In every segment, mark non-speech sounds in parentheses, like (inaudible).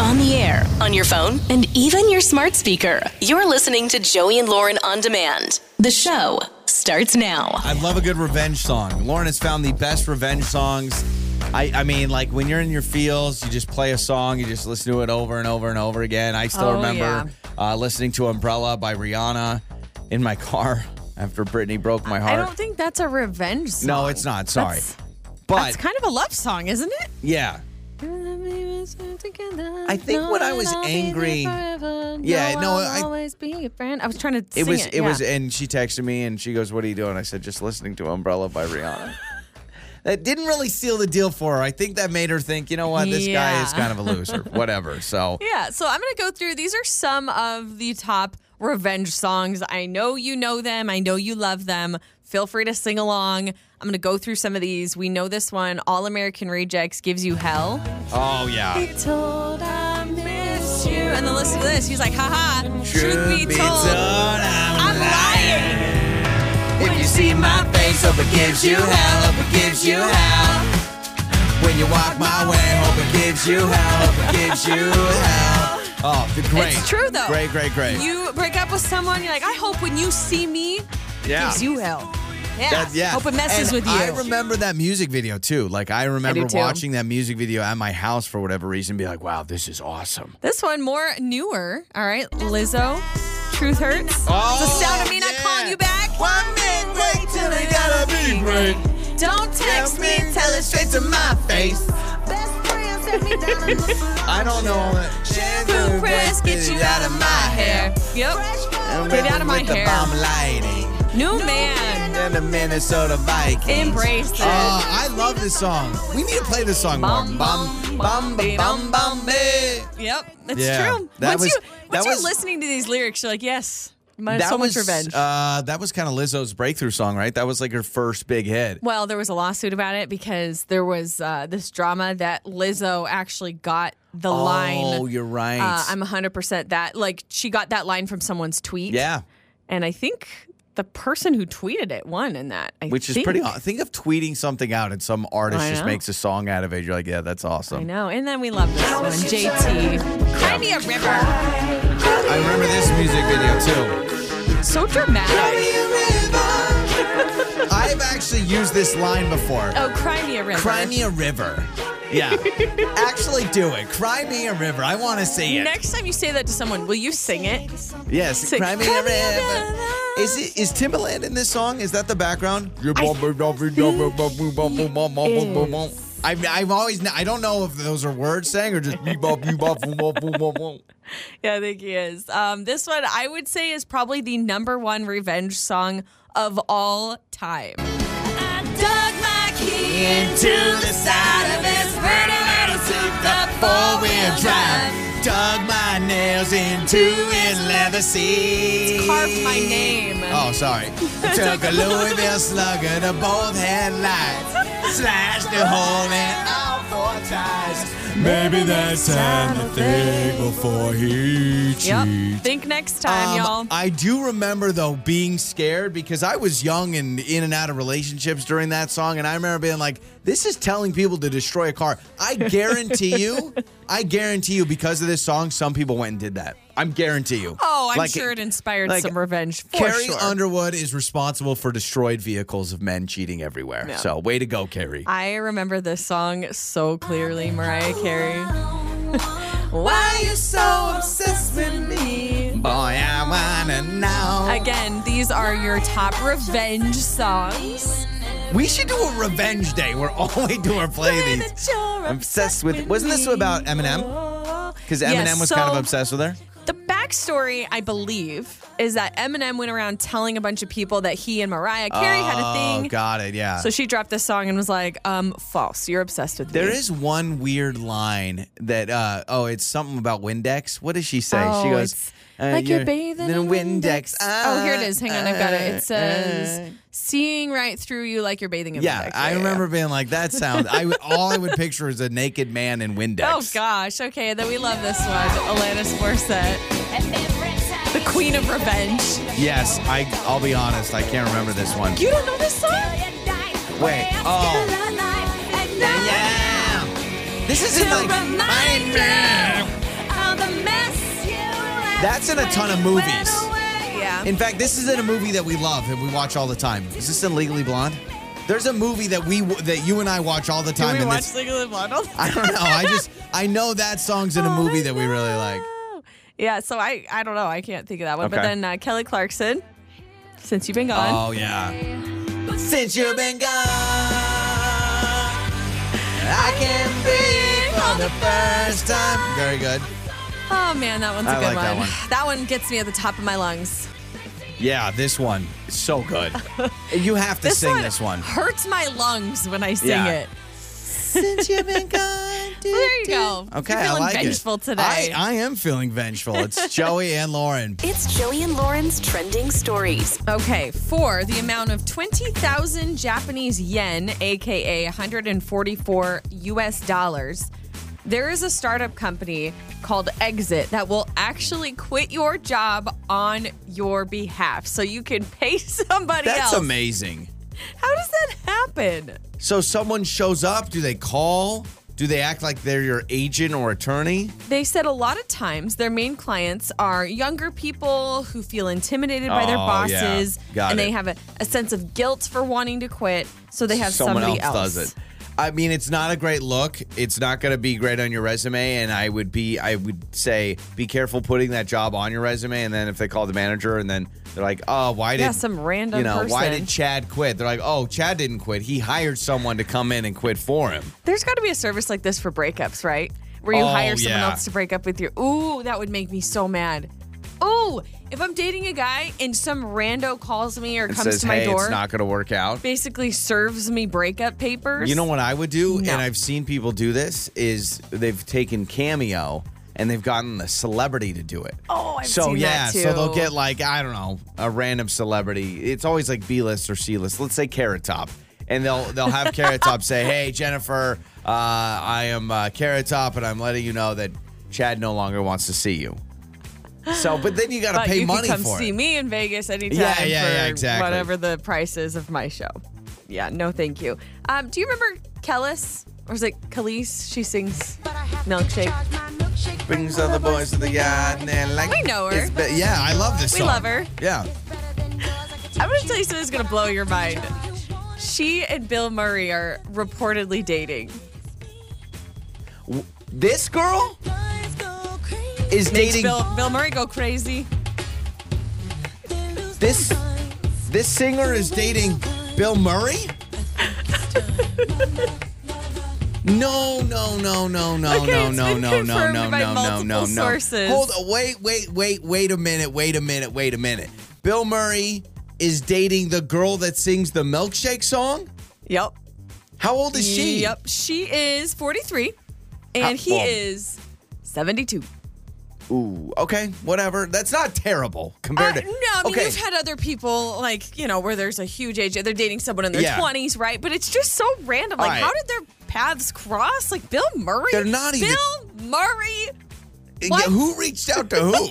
On the air, on your phone, and even your smart speaker. You're listening to Joey and Lauren on demand. The show starts now. I love a good revenge song. Lauren has found the best revenge songs. I, I mean, like when you're in your feels, you just play a song, you just listen to it over and over and over again. I still Oh, remember uh, listening to Umbrella by Rihanna in my car (laughs) after Britney broke my heart. I heart. don't think that's a revenge song. no, it's not. Sorry. That's, but that's kind of a love song, isn't it? yeah. I think when I was angry- Yeah, no, I- always be a friend. I was trying to It was it. it was and she texted me and she goes, "What are you doing?" I said, "Just listening to Umbrella by Rihanna." (laughs) that didn't really seal the deal for her. I think that made her think, you know what, this guy is kind of a loser. (laughs) Whatever. So Yeah, so I'm to go through. These are some of the top revenge songs. I know you know them. I know you love them. Feel free to sing along. I'm going to go through some of these. We know this one All American Rejects gives you hell. Oh yeah. Told I miss you. And then listen to this. He's like, haha, truth, be, told. I'm lying. If you see my face, hope it gives you hell, hope it gives you hell. When you walk my way, hope it gives you hell, hope it gives you hell. Oh, the great. It's true, though. Great, great, great. You break up with someone, you're like, I hope when you see me, yeah. gives you hell. Yeah. Yeah. Hope it messes And with you. I remember that music video too. Like I remember too. watching that music video at my house for whatever reason, be like, "Wow, this is awesome." This one more newer. All right, Lizzo. Truth hurts. Oh, the sound of me not calling you back. One minute till they gotta be great. Don't text me, tell it straight to my face. (laughs) I don't know. All that. Shampoo press, get you out of my hair. Yep. Get out of my hair. Bomb New man. and the Minnesota Vikings. Embrace it. Oh, I love this song. We need to play this song more. Bum, Bum, bum, bum, bum, bum, bum. Yep, it's Yeah, true. that once was- you that once you're was- listening to these lyrics, you're like, yes, my, That so was, much revenge. Uh, that was kind of Lizzo's breakthrough song, right? That was like her first big hit. well, there was a lawsuit about it because there was uh, this drama that Lizzo actually got the line. Oh, you're right. Uh, I'm 100% that. Like, she got that line from someone's tweet. yeah, And I think the person who tweeted it won in that. I think. which is pretty. Think of tweeting something out and some artist just makes a song out of it. You're like, yeah, that's awesome. I know. And then we love this one. JT. Cry me a river. I remember this music video too. So dramatic. I've actually used this line before. Oh, cry me a river. Cry me a river. Yeah, (laughs) actually do it. Cry me a river. I want to see it. Next time you say that to someone, will you sing it? Yes, Sing, cry me "Cry a me a river. river." Is it is Timbaland in this song? Is that the background? I, I've always I don't know if those are words saying or just bebop bebop. (laughs) Yeah, I think he is. Um, this one I would say is probably the number one revenge song of all time. I dug my key into the side of his vertical took the four-wheel drive. Dug my nails into his leather seat. Carved my name. Oh, sorry. (laughs) Took a Louisville slugger to both headlights. Slashed a hole in all four tires. Maybe that's time to think before he cheats. Yep. Think next time, Um, y'all. I do remember though being scared because I was young and in and out of relationships during that song, and I remember being like, "This is telling people to destroy a car." I guarantee (laughs) you, I guarantee you, because of this song, some people went and did that. I'm guarantee you. oh, I'm Like, sure it inspired like, some revenge for Carrie sure. Underwood is responsible for destroyed vehicles of men cheating everywhere. So, way to go, Carrie. I remember this song so clearly, Mariah Carey. (laughs) Why you so obsessed with me? Boy, I wanna know. Again, these are your top revenge songs. we should do a revenge day where all (laughs) we do are play these. I'm obsessed with. Wasn't this about Eminem? Because Eminem Yes, was kind of obsessed with her. The backstory, I believe, is that Eminem went around telling a bunch of people that he and Mariah Carey had a Oh, thing. got it. Yeah. So she dropped this song and was like, um, false. You're obsessed with there me. is one weird line that. uh Oh, it's something about Windex. What does she say? Oh, she goes. it's uh, like you're bathing in Windex. oh, here it is. Hang on, I've got it. Uh, It says, uh. Seeing right through you like you're bathing in Yeah, Windex. I yeah, remember being like, that sounds. I would- all I would picture is a naked man in Windex. Oh gosh. Okay, then we love this one. Alanis Morissette, the Queen of Revenge. Yes, I. I'll be honest. I can't remember this one. You don't know this song? Wait. Oh. Yeah. This is in like. That's in a ton of movies. Yeah. In fact, this is in a movie that we love and we watch all the time. Is this in Legally Blonde? There's a movie that we that you and I watch all the Do time. we and watch Legally Blonde? all the I don't know. I just I know that song's in a Oh, movie I that we really like. Yeah, so I I don't know. I can't think of that one. But then uh, Kelly Clarkson, since you've been gone. Oh yeah. Since you've been gone, I can be for the first time. Very good. Oh, man, that one's a I good like that one. one. That one gets me at the top of my lungs. Yeah, this one is so good. (laughs) You have to This sing one this one. hurts my lungs when I sing Yeah. it. Since you've been gone. (laughs) Well, there you go. Okay, You're I feeling like vengeful it. today. I, I am feeling vengeful. It's (laughs) Joey and Lauren. It's Joey and Lauren's trending stories. Okay, for the amount of 20,000 Japanese yen, aka 144 US dollars, there is a startup company called Exit that will actually quit your job on your behalf so you can pay (laughs) somebody else. That's else. amazing. How does that happen? So someone shows up. Do they call? Do they act like they're your agent or attorney? They said a lot of times their main clients are younger people who feel intimidated by their Oh, bosses yeah. Got and they it. have a, a sense of guilt for wanting to quit, so they have Someone somebody else, else. does it. I mean, it's not a great look. It's not going to be great on your resume, and I would be, I would say, be careful putting that job on your resume. And then if they call the manager, and then they're like, "Oh, why did Yeah, some random you know, why did Chad quit?" They're like, "Oh, Chad didn't quit. He hired someone to come in and quit for him." There's got to be a service like this for breakups, right? Where you Oh, hire someone yeah. else to break up with you. Ooh, that would make me so mad. Ooh, if I'm dating a guy and some rando calls me or And comes says, to my "Hey, door, it's not going to work out." basically serves me breakup papers. You know what I would do, No. and I've seen people do this, is they've taken Cameo and they've gotten the celebrity to do it. Oh, I've so seen yeah, that too. so they'll get like I don't know a random celebrity. It's always like B list or C list. Let's say Carrot Top, and they'll they'll have Carrot Top say, "Hey Jennifer, uh, I am uh, Carrot Top, and I'm letting you know that Chad no longer wants to see you." So, but then you got to But pay you money can come for see it. me in Vegas anytime Yeah, yeah, for yeah, exactly. whatever the price is of my show. Yeah, no thank you. Um, do you remember Kellis? Or is it Khalees? She sings Milkshake. Brings other boys to the yard, and they're like, We know her. be- yeah, I love this We song. love her. Yeah. I'm going to tell you something that's going to blow your mind. She and Bill Murray are reportedly dating. This girl is Makes dating Bill, Bill Murray go crazy. this. This singer is dating Bill Murray. No, no, no, no, no, Okay, no, it's no, been no, no, confirmed no, by no, no, no, multiple no. sources. Hold on, wait, wait, wait, wait a minute, wait a minute, wait a minute. Bill Murray is dating the girl that sings the milkshake song. Yep. How old is she? Yep. She is 43 and he well- is 72. Ooh, okay, whatever. That's not terrible compared Uh, to. no, I mean okay. you've had other people like you know where there's a huge age. They're dating someone in their Yeah. twenties, right? But it's just so random. Like, right. how did their paths cross? Like Bill Murray. They're not even- Bill Murray. Yeah, who reached out to who?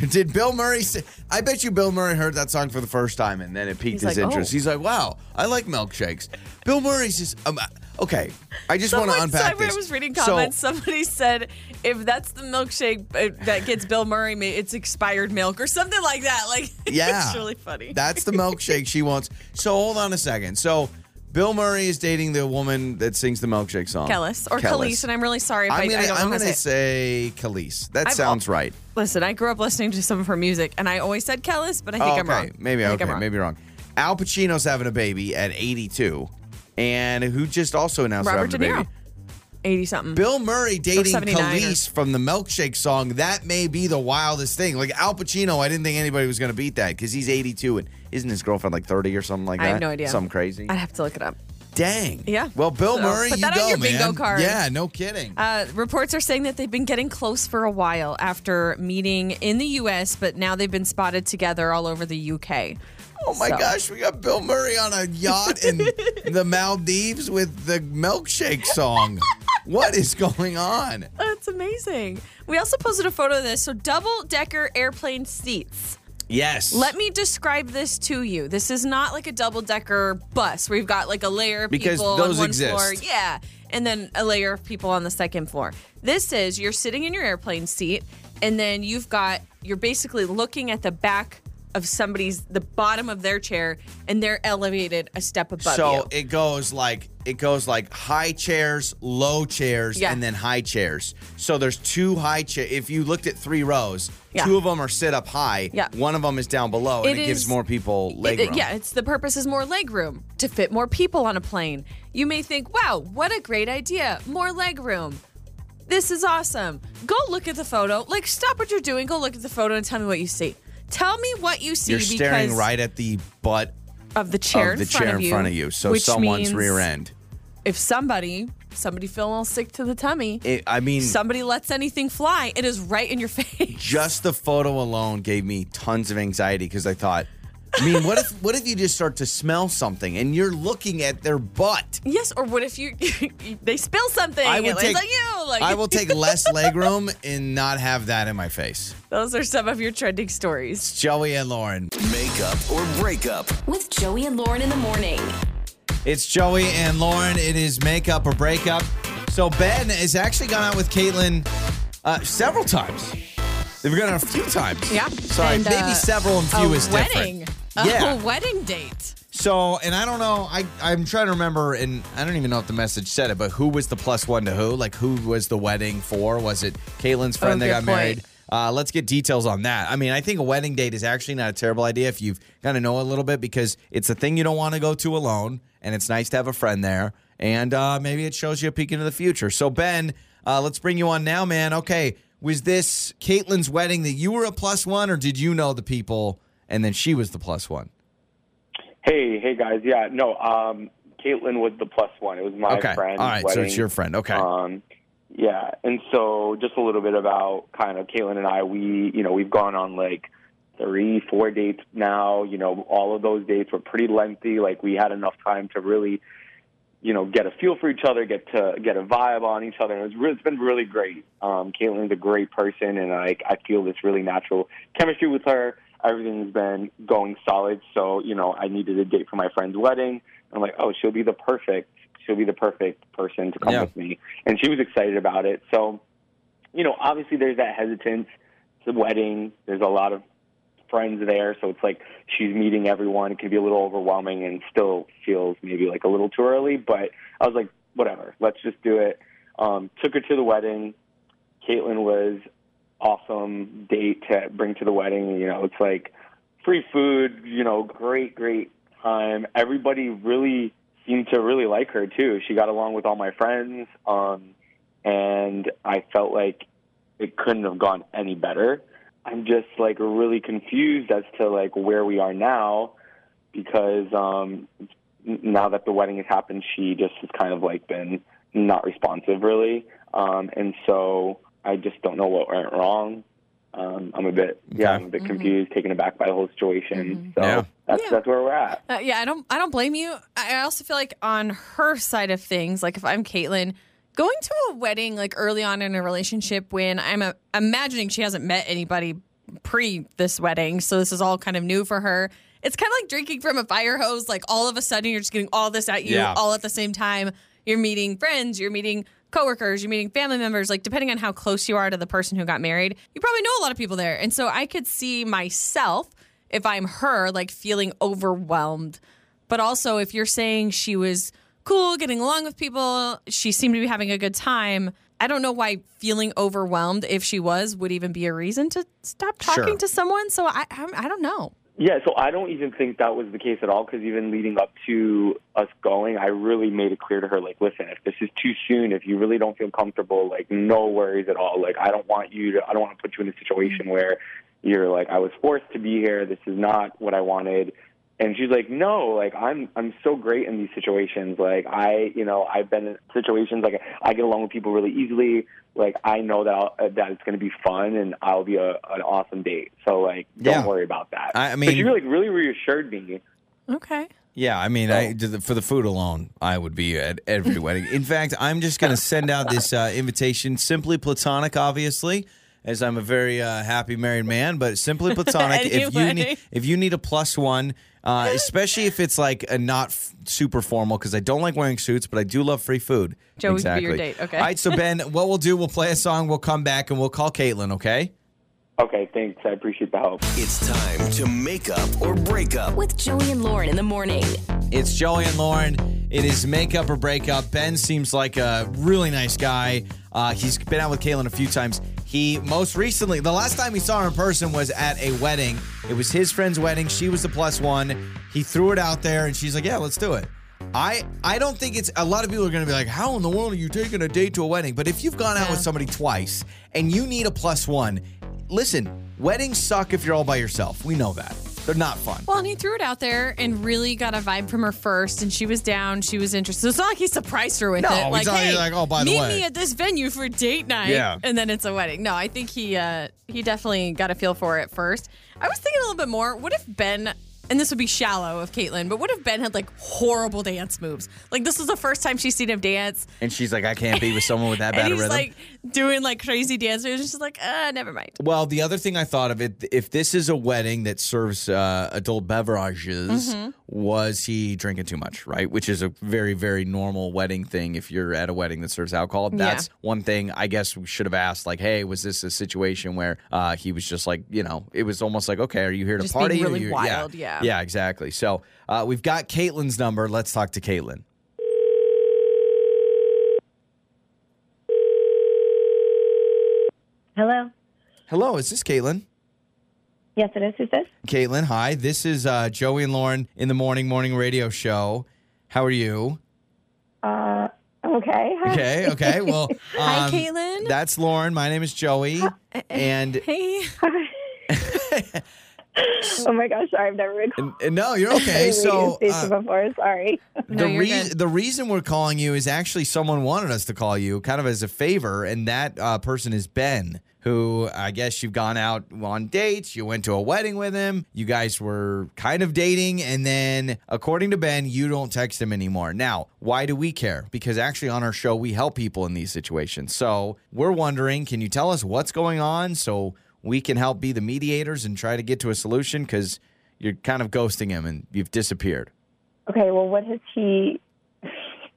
(laughs) Did Bill Murray say? I bet you Bill Murray heard that song for the first time and then it piqued He's his like, interest. oh. He's like, wow, I like milkshakes. Bill Murray's just, um, okay, I just want to unpack this. I was reading So- comments, somebody said if that's the milkshake uh, that gets Bill Murray, it's expired milk or something like that. Like, (laughs) yeah. it's really funny. That's the milkshake she wants. So hold on a second. So Bill Murray is dating the woman that sings the milkshake song. Kellis or Khalees, and I'm really sorry if I, I'm gonna, I don't I'm gonna say. it. say That I've sounds right. Listen, I grew up listening to some of her music, and I always said Kellis, but I think Oh, I'm wrong. Maybe I okay. I'm wrong. Maybe wrong. Al Pacino's having a baby at 82, and who just also announced Robert De Niro. 80 something. Bill Murray dating 79 or- from the Milkshake song. That may be the wildest thing. Like Al Pacino, I didn't think anybody was going to beat that because he's 82 and isn't his girlfriend like 30 or something like that? I have no idea. Something crazy. I'd have to look it up. Dang. Yeah. Well, Bill So, Murray, put you that on go, your man. bingo card. Yeah, no kidding. Uh, reports are saying that they've been getting close for a while after meeting in the U.S., but now they've been spotted together all over the U.K. oh my so- gosh, we got Bill Murray on a yacht in (laughs) the Maldives with the Milkshake song. what is going on? That's amazing. We also posted a photo of this. So, double decker airplane seats. Yes. Let me describe this to you. This is not like a double decker bus where you've got like a layer of Because people those on one exist. floor. Yeah. And then a layer of people on the second floor. This is you're sitting in your airplane seat and then you've got you're basically looking at the back of somebody's the bottom of their chair and they're elevated a step above so you. it goes like it goes like high chairs, low chairs, Yeah. and then high chairs. So there's two high chairs. If you looked at three rows, Yeah. two of them are sit up high. Yeah. One of them is down below, and It it, gives more people leg It- room. yeah, it's the purpose is more leg room to fit more people on a plane. You may think, "Wow, what a great idea! More leg room. This is awesome." Go look at the photo. Like, stop what you're doing. Go look at the photo and tell me what you see. Tell me what you see You're staring because right at the butt of the chair of the in front chair of in you, front of you. So which someone's means rear end. If somebody, somebody feeling a little sick to the tummy, It, I mean, somebody lets anything fly, it is right in your (laughs) face. just the photo alone gave me tons of anxiety because I thought, I mean, what if what if you just start to smell something and you're looking at their butt? Yes, or what if you (laughs) they spill something? I and would take like you. Like I will take (laughs) less leg room and not have that in my face. Those are some of your trending stories. Joey and Lauren. Makeup or breakup. With Joey and Lauren in the morning. It's Joey and Lauren. It is makeup or breakup. So Ben has actually gone out with Caitlin uh, several times. They've gone out a few times. Yeah. Sorry, And, maybe uh, several and few a is wedding. different. A Yeah. (laughs) wedding date. So, and I don't know. I I'm trying to remember, and I don't even know if the message said it, but who was the plus one to who? Like, who was the wedding for? Was it Caitlin's friend that got point. married? Uh, let's get details on that. I mean, I think a wedding date is actually not a terrible idea if you've kind of know a little bit because it's a thing you don't want to go to alone, and it's nice to have a friend there, and uh, maybe it shows you a peek into the future. So, Ben, uh, let's bring you on now, man. Okay, was this Caitlin's wedding that you were a plus one, or did you know the people and then she was the plus one? Hey, hey guys. Yeah, no, um, Caitlin was the plus one. It was my okay, friend. all right, so it's your friend. Okay. Um, yeah, and so just a little bit about kind of Caitlin and I. We, you know, we've gone on like three, four dates now. You know, all of those dates were pretty lengthy. Like we had enough time to really, you know, get a feel for each other, get to get a vibe on each other. And it was re- it's been really great. Um, Caitlin's a great person, and like I feel this really natural chemistry with her. Everything's been going solid. So you know, I needed a date for my friend's wedding. I'm like, oh, she'll be the perfect. She'll be the perfect person to come Yeah. with me, and she was excited about it. So, you know, obviously there's that hesitance. It's a wedding. There's a lot of friends there, so it's like she's meeting everyone. It can be a little overwhelming and still feels maybe like a little too early. But I was like, whatever, let's just do it. Um, took her to the wedding. Caitlin was awesome date to bring to the wedding. You know, it's like free food. You know, great, great time. Everybody really seemed to really like her too. She got along with all my friends, um, and I felt like it couldn't have gone any better. I'm just like really confused as to like where we are now because um now that the wedding has happened she just has kind of like been not responsive really um and so I just don't know what went wrong um I'm a bit yeah I'm a bit confused taken aback by the whole situation so Yeah. that's Yeah. that's where we're at Uh, yeah, I don't. I don't blame you. I I also feel like on her side of things, like if I'm Caitlin, going to a wedding like early on in a relationship when I'm a, imagining she hasn't met anybody pre this wedding, so this is all kind of new for her. It's kind of like drinking from a fire hose. Like all of a sudden, you're just getting all this at you Yeah. all at the same time. You're meeting friends. You're meeting coworkers. You're meeting family members. Like depending on how close you are to the person who got married, you probably know a lot of people there. And so I could see myself if I'm her, like feeling overwhelmed. But also, if you're saying she was cool, getting along with people, she seemed to be having a good time. I don't know why feeling overwhelmed, if she was, would even be a reason to stop talking Sure. to someone. So I, I, I don't know. Yeah, so I don't even think that was the case at all because even leading up to us going, I really made it clear to her, like, listen, if this is too soon, if you really don't feel comfortable, like, no worries at all. Like, I don't want you to, I don't want to put you in a situation where you're like, I was forced to be here. This is not what I wanted. And she's like, no, like I'm I'm so great in these situations. Like I, you know, I've been in situations like I get along with people really easily. Like I know that I'll, uh, that it's going to be fun and I'll be a, an awesome date. So like, don't Yeah. worry about that. I- I but mean- she like really reassured me. Okay. Yeah, I mean, I, for the food alone, I would be at every wedding. In fact, I'm just going to send out this uh, invitation, simply platonic, obviously, as I'm a very uh, happy married man, but simply platonic. (laughs) if you need, if you need a plus one, uh, (laughs) especially if it's like a not f- super formal, because I don't like wearing suits, but I do love free food. Joey could be exactly. your date, okay. All right, so (laughs) Ben, what we'll do, we'll play a song, we'll come back, and we'll call Caitlin. Okay. Okay, thanks. I appreciate the help. It's time to make up or break up. With Joey and Lauren in the morning. It's Joey and Lauren. It is makeup or break up. Ben seems like a really nice guy. Uh, he's been out with Caitlin a few times. He most recently, the last time he saw her in person was at a wedding. It was his friend's wedding. She was the plus one. He threw it out there, and she's like, "Yeah, let's do it." I I don't think it's a lot of people are going to be like, "How in the world are you taking a date to a wedding?" But if you've gone out with somebody twice and you need a plus one, listen, weddings suck if you're all by yourself. We know that. They're not fun. Well, and he threw it out there and really got a vibe from her first, and she was down. She was interested. So it's not like he surprised her with No, it. he's Like, not- hey, he's like, "Oh, by the way. meet way." me at this venue for date night. Yeah. and then it's a wedding. No, I think he uh, he definitely got a feel for it first. I was thinking a little bit more. What if Ben? And this would be shallow of Caitlin, but what if Ben had like horrible dance moves? Like this was the first time she's seen him dance, And she's like, "I can't be with someone with that (laughs) bad and he's rhythm." like doing like crazy dance moves. And she's like, uh, never mind. Well, the other thing I thought of it, if this is a wedding that serves uh, adult beverages, Mm-hmm. Was he drinking too much, right? Which is a very, very normal wedding thing. If you're at a wedding that serves alcohol, that's one thing I guess we should have asked. Like, hey, was this a situation where uh, he was just like, you know, it was almost like, okay, are you here to Just party? or really you- wild, yeah. yeah, exactly. So uh, we've got Caitlin's number. Let's talk to Caitlin. Hello. Hello, is this Caitlin? Yes, it is. Who's this? Caitlin, hi. This is uh, Joey and Lauren in the morning morning radio show. How are you? Uh, okay. Hi. Okay, okay. Well, (laughs) Hi, um, Caitlin. That's Lauren. My name is Joey, and, Hey, (laughs) Oh my gosh, sorry, I've never been called and no, you're okay. (laughs) a So radio station uh, before. Sorry. No, the you're reason the reason we're calling you is actually someone wanted us to call you, kind of as a favor, and that uh, person is Ben. Who I guess you've gone out on dates. You went to a wedding with him. You guys were kind of dating. And then, according to Ben, you don't text him anymore. Now, why do we care? Because actually, on our show, we help people in these situations. So we're wondering can you tell us what's going on so we can help be the mediators and try to get to a solution? Because you're kind of ghosting him and you've disappeared. Okay, well, what has he? (laughs)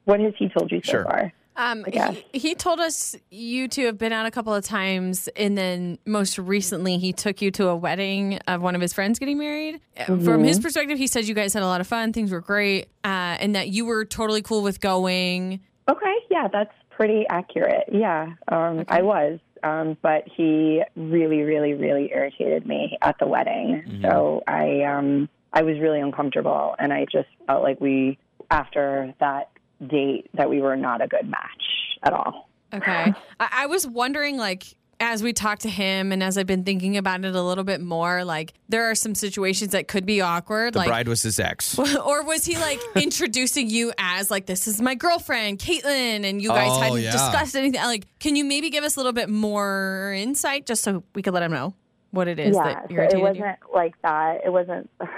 What has he told you so Sure. far? Um, guess. he, he told us you two have been out a couple of times, and then most recently he took you to a wedding of one of his friends getting married. Uh, From Mm-hmm. his perspective, he said you guys had a lot of fun, things were great, uh, and that you were totally cool with going. Okay, yeah, that's pretty accurate. Yeah, um, I was. Um, but he really, really, really irritated me at the wedding. Mm-hmm. So I, um, I was really uncomfortable, and I just felt like we, after that date, that we were not a good match at all. Okay, (laughs) I, I was wondering, like, as we talked to him, and as I've been thinking about it a little bit more, like, there are some situations that could be awkward, The like. bride was his ex. (laughs) or was he like (laughs) introducing you as like this is my girlfriend Caitlin and you guys Oh, hadn't yeah. discussed anything like can you maybe give us a little bit more insight just so we could let him know what it is yeah, that so it irritated wasn't you like that. It wasn't. (sighs)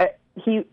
Uh, he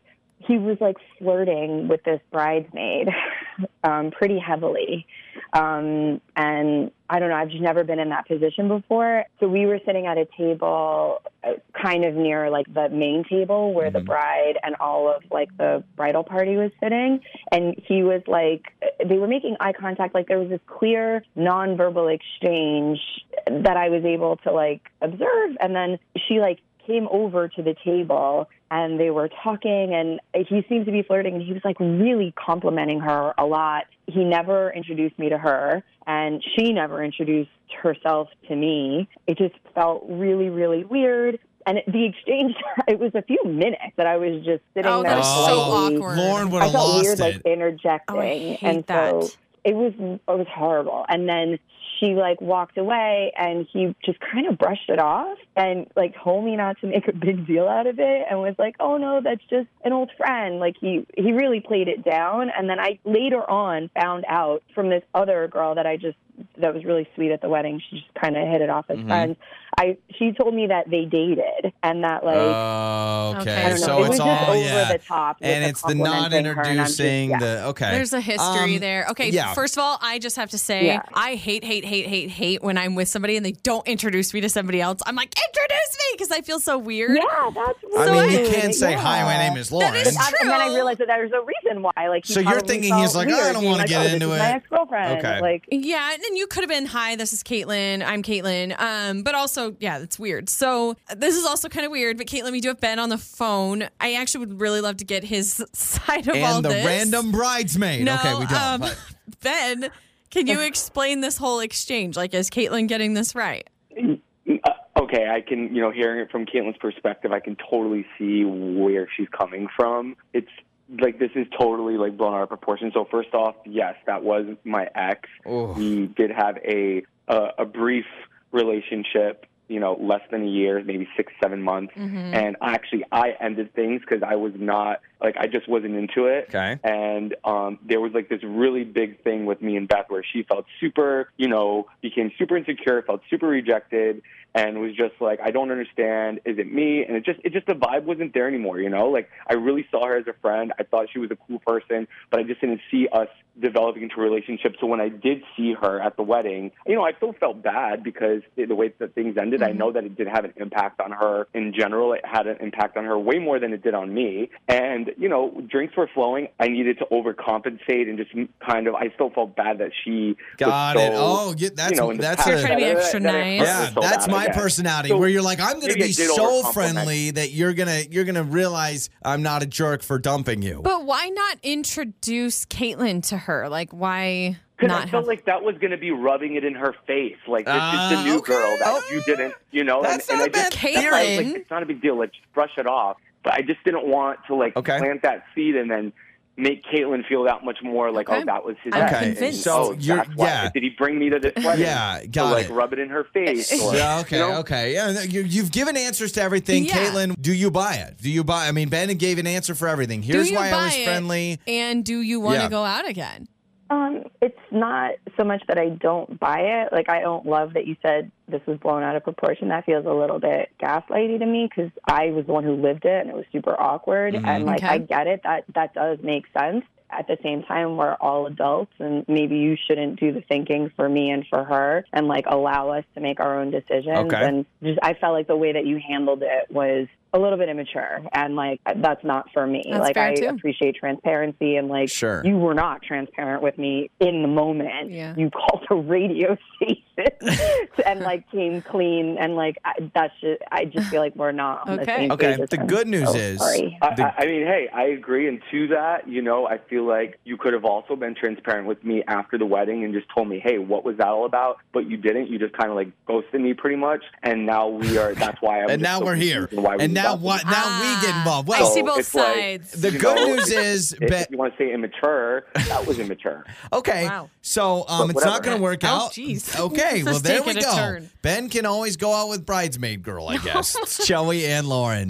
he was like flirting with this bridesmaid (laughs) um, pretty heavily, um, and I don't know. I've just never been in that position before. So we were sitting at a table, uh, kind of near like the main table where the bride and all of like the bridal party was sitting, and he was like, they were making eye contact. Like there was this clear nonverbal exchange that I was able to like observe, and then she like came over to the table and they were talking and he seemed to be flirting and he was like really complimenting her a lot. He never introduced me to her and she never introduced herself to me. It just felt really, really weird. And the exchange, (laughs) it was a few minutes that I was just sitting Oh, there. that was so awkward. Lauren would I have felt lost weird, it. like interjecting, Oh, I hate and that. so it was it was horrible. And then she like walked away, and he just kind of brushed it off and like told me not to make a big deal out of it, and was like, "Oh no, that's just an old friend." Like he he really played it down. And then I later on found out from this other girl that I just that was really sweet at the wedding. She just kind of hit it off as friends. I she told me that they dated and that like Oh, okay. I don't know. So it it's was just all over yeah. the top and the it's the not complimenting her, and I'm just- introducing yeah. the okay. There's a history Um, there. Okay, yeah. first of all, I just have to say Yeah. I hate, hate, hate, hate, hate when I'm with somebody and they don't introduce me to somebody else. I'm like, introduce me because I feel so weird. Yeah, that's. I mean, you can't say Yeah. hi. My name is Lauren. is I- And then I realized that there's a reason why. Like, So you're thinking he's like, "Oh, I don't wanna like, get oh, into is it." My ex-girlfriend. Okay. Like, Yeah, and you could have been, hi, this is Caitlin. I'm Caitlin. Um, but also, yeah, it's weird. So this is also kind of weird. But Caitlin, we do have Ben on the phone. I actually would really love to get his (laughs) side of all and the this. random bridesmaid. No, okay, we don't. um, but- (laughs) Ben, can you (laughs) explain this whole exchange? Like, is Caitlin getting this right? Uh, okay, I can, you know, hearing it from Caitlin's perspective, I can totally see where she's coming from. It's like this is totally like blown out of proportion. So first off, yes, that was my ex. Oh. We did have a a, a brief relationship, you know, less than a year, maybe six, seven months. And actually, I ended things because I was not like I just wasn't into it. Okay. And um, there was like this really big thing with me and Beth where she felt super, you know, became super insecure, felt super rejected, and was just like, I don't understand. Is it me? And it just, it just the vibe wasn't there anymore. You know, like I really saw her as a friend. I thought she was a cool person, but I just didn't see us developing into a relationship. So when I did see her at the wedding, you know, I still felt bad because the way that things ended. I mm-hmm. know that it did have an impact on her in general. It had an impact on her way more than it did on me. And you know, drinks were flowing. I needed to overcompensate and just kind of. I still felt bad that she Got was it. Oh, yeah, that's- you know, in that's past a- trying to be extra that nice. hurt Yeah, so that's my I guess. personality. So where you're like, I'm gonna be so friendly that you're gonna you're gonna realize I'm not a jerk for dumping you. But why not introduce Caitlin to her? Like, why Because I felt have? like that was going to be rubbing it in her face. Like, this is the new okay. girl that Oh. you didn't, you know. That's and, not and I a just, bad that's I was like, it's not a big deal. Let's just brush it off. But I just didn't want to, like, Okay. plant that seed and then make Caitlin feel that much more like, oh, Okay. oh, that was his I'm ex. Okay, And, convinced. so oh, you're- that's why. yeah. Did he bring me to this wedding? Yeah, to, got like, it. rub it in her (laughs) face. Or, Yeah, okay, you know? okay. Yeah, you, you've given answers to everything. Yeah. Caitlin, do you buy it? Do you buy I mean, Ben gave an answer for everything. Here's why I buy was it? friendly. And do you want to Yeah. go out again? Um, it's not so much that I don't buy it. Like I don't love that you said this was blown out of proportion. That feels a little bit gaslighty to me because I was the one who lived it and it was super awkward. And like Okay. I get it. That that does make sense. At the same time, we're all adults, and maybe you shouldn't do the thinking for me and for her, and like allow us to make our own decisions. Okay. And just, I felt like the way that you handled it was a little bit immature, and like that's not for me. That's like fair, I too. appreciate transparency, and like Sure. you were not transparent with me in the moment. Yeah. You called a radio (laughs) station and like came clean, and like I, that's just I just feel like we're not on the Okay. same Okay, page. as the good news So is- sorry. I, The- I I mean, hey, I agree. And to that, you know, I feel like you could have also been transparent with me after the wedding and just told me, hey, what was that all about? But you didn't. You just kind of like ghosted me pretty much. And now we are, that's why I'm And now so we're here. confused why we And now stopped. what? Now we get involved. I Well, see both it's like- sides. the good know, news is, If Ben. you want to say immature, that was immature. (laughs) Okay. Wow. So um, it's not going to work Oh, out. jeez. (laughs) Okay. (laughs) Well, there we go. turn. Ben can always go out with bridesmaid girl, I guess. it's Joey and Lauren.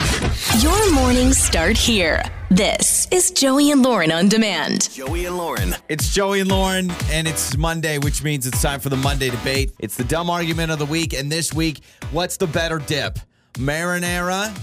Your mornings start here. This is Joey and Lauren on demand. Joey and Lauren. It's Joey and Lauren, and it's Monday, which means it's time for the Monday debate. It's the dumb argument of the week, and this week, what's the better dip, marinara